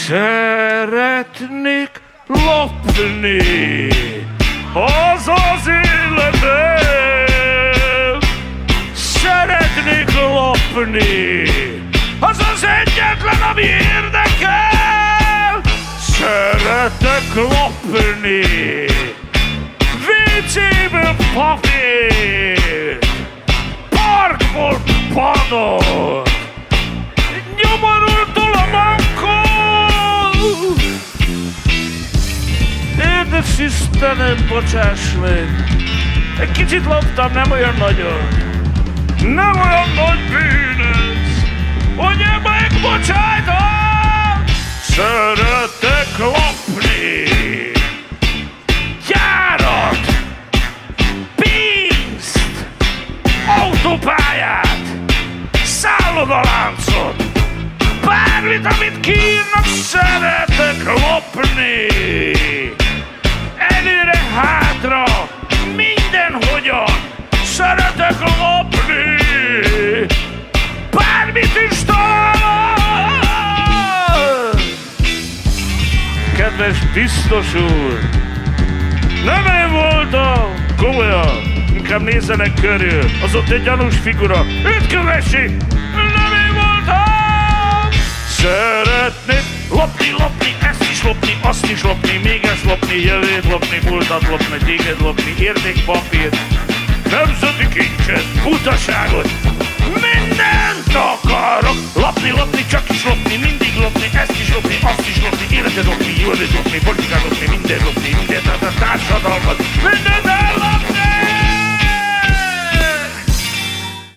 Szeretnék lopni az az életem. Szeretnék lopni az az egyetlen, ami érdekel. Szeretek lopni WC-ből papír, parkból padot, nyomorultól a mankó. Én kedves Istenem, bocsáss meg! Egy kicsit loptam, nem olyan nagyon. Nem olyan nagy bűn hogy megbocsájtam! Szeretek lopni! Gyárat! Pénzt! Autópályát! Szállodaláncot! Bármit, amit kiírnak, szeretek lopni! Előre, hátra, mindenhogyan szeretek lopni! Bármit is! Kedves biztos úr! Nem én voltam! Komolyan! Inkább nézzenek körül! Az ott egy gyanús figura! Őt kövessék! Nem én voltam! Szeretnék lopni, lopni, ezt is lopni, azt is lopni, még ezt lopni, jövőt lopni, múltat lopni, téged lopni, értékpapírt, nemzeti kincset, butaságot, mindent akarok! Lopni, lopni, csak is lopni, mindig lopni, ezt is lopni, azt is lopni, életet lopni, jövőt lopni, politikát lopni, mindent lopni, mindent, a társadalmat, mindent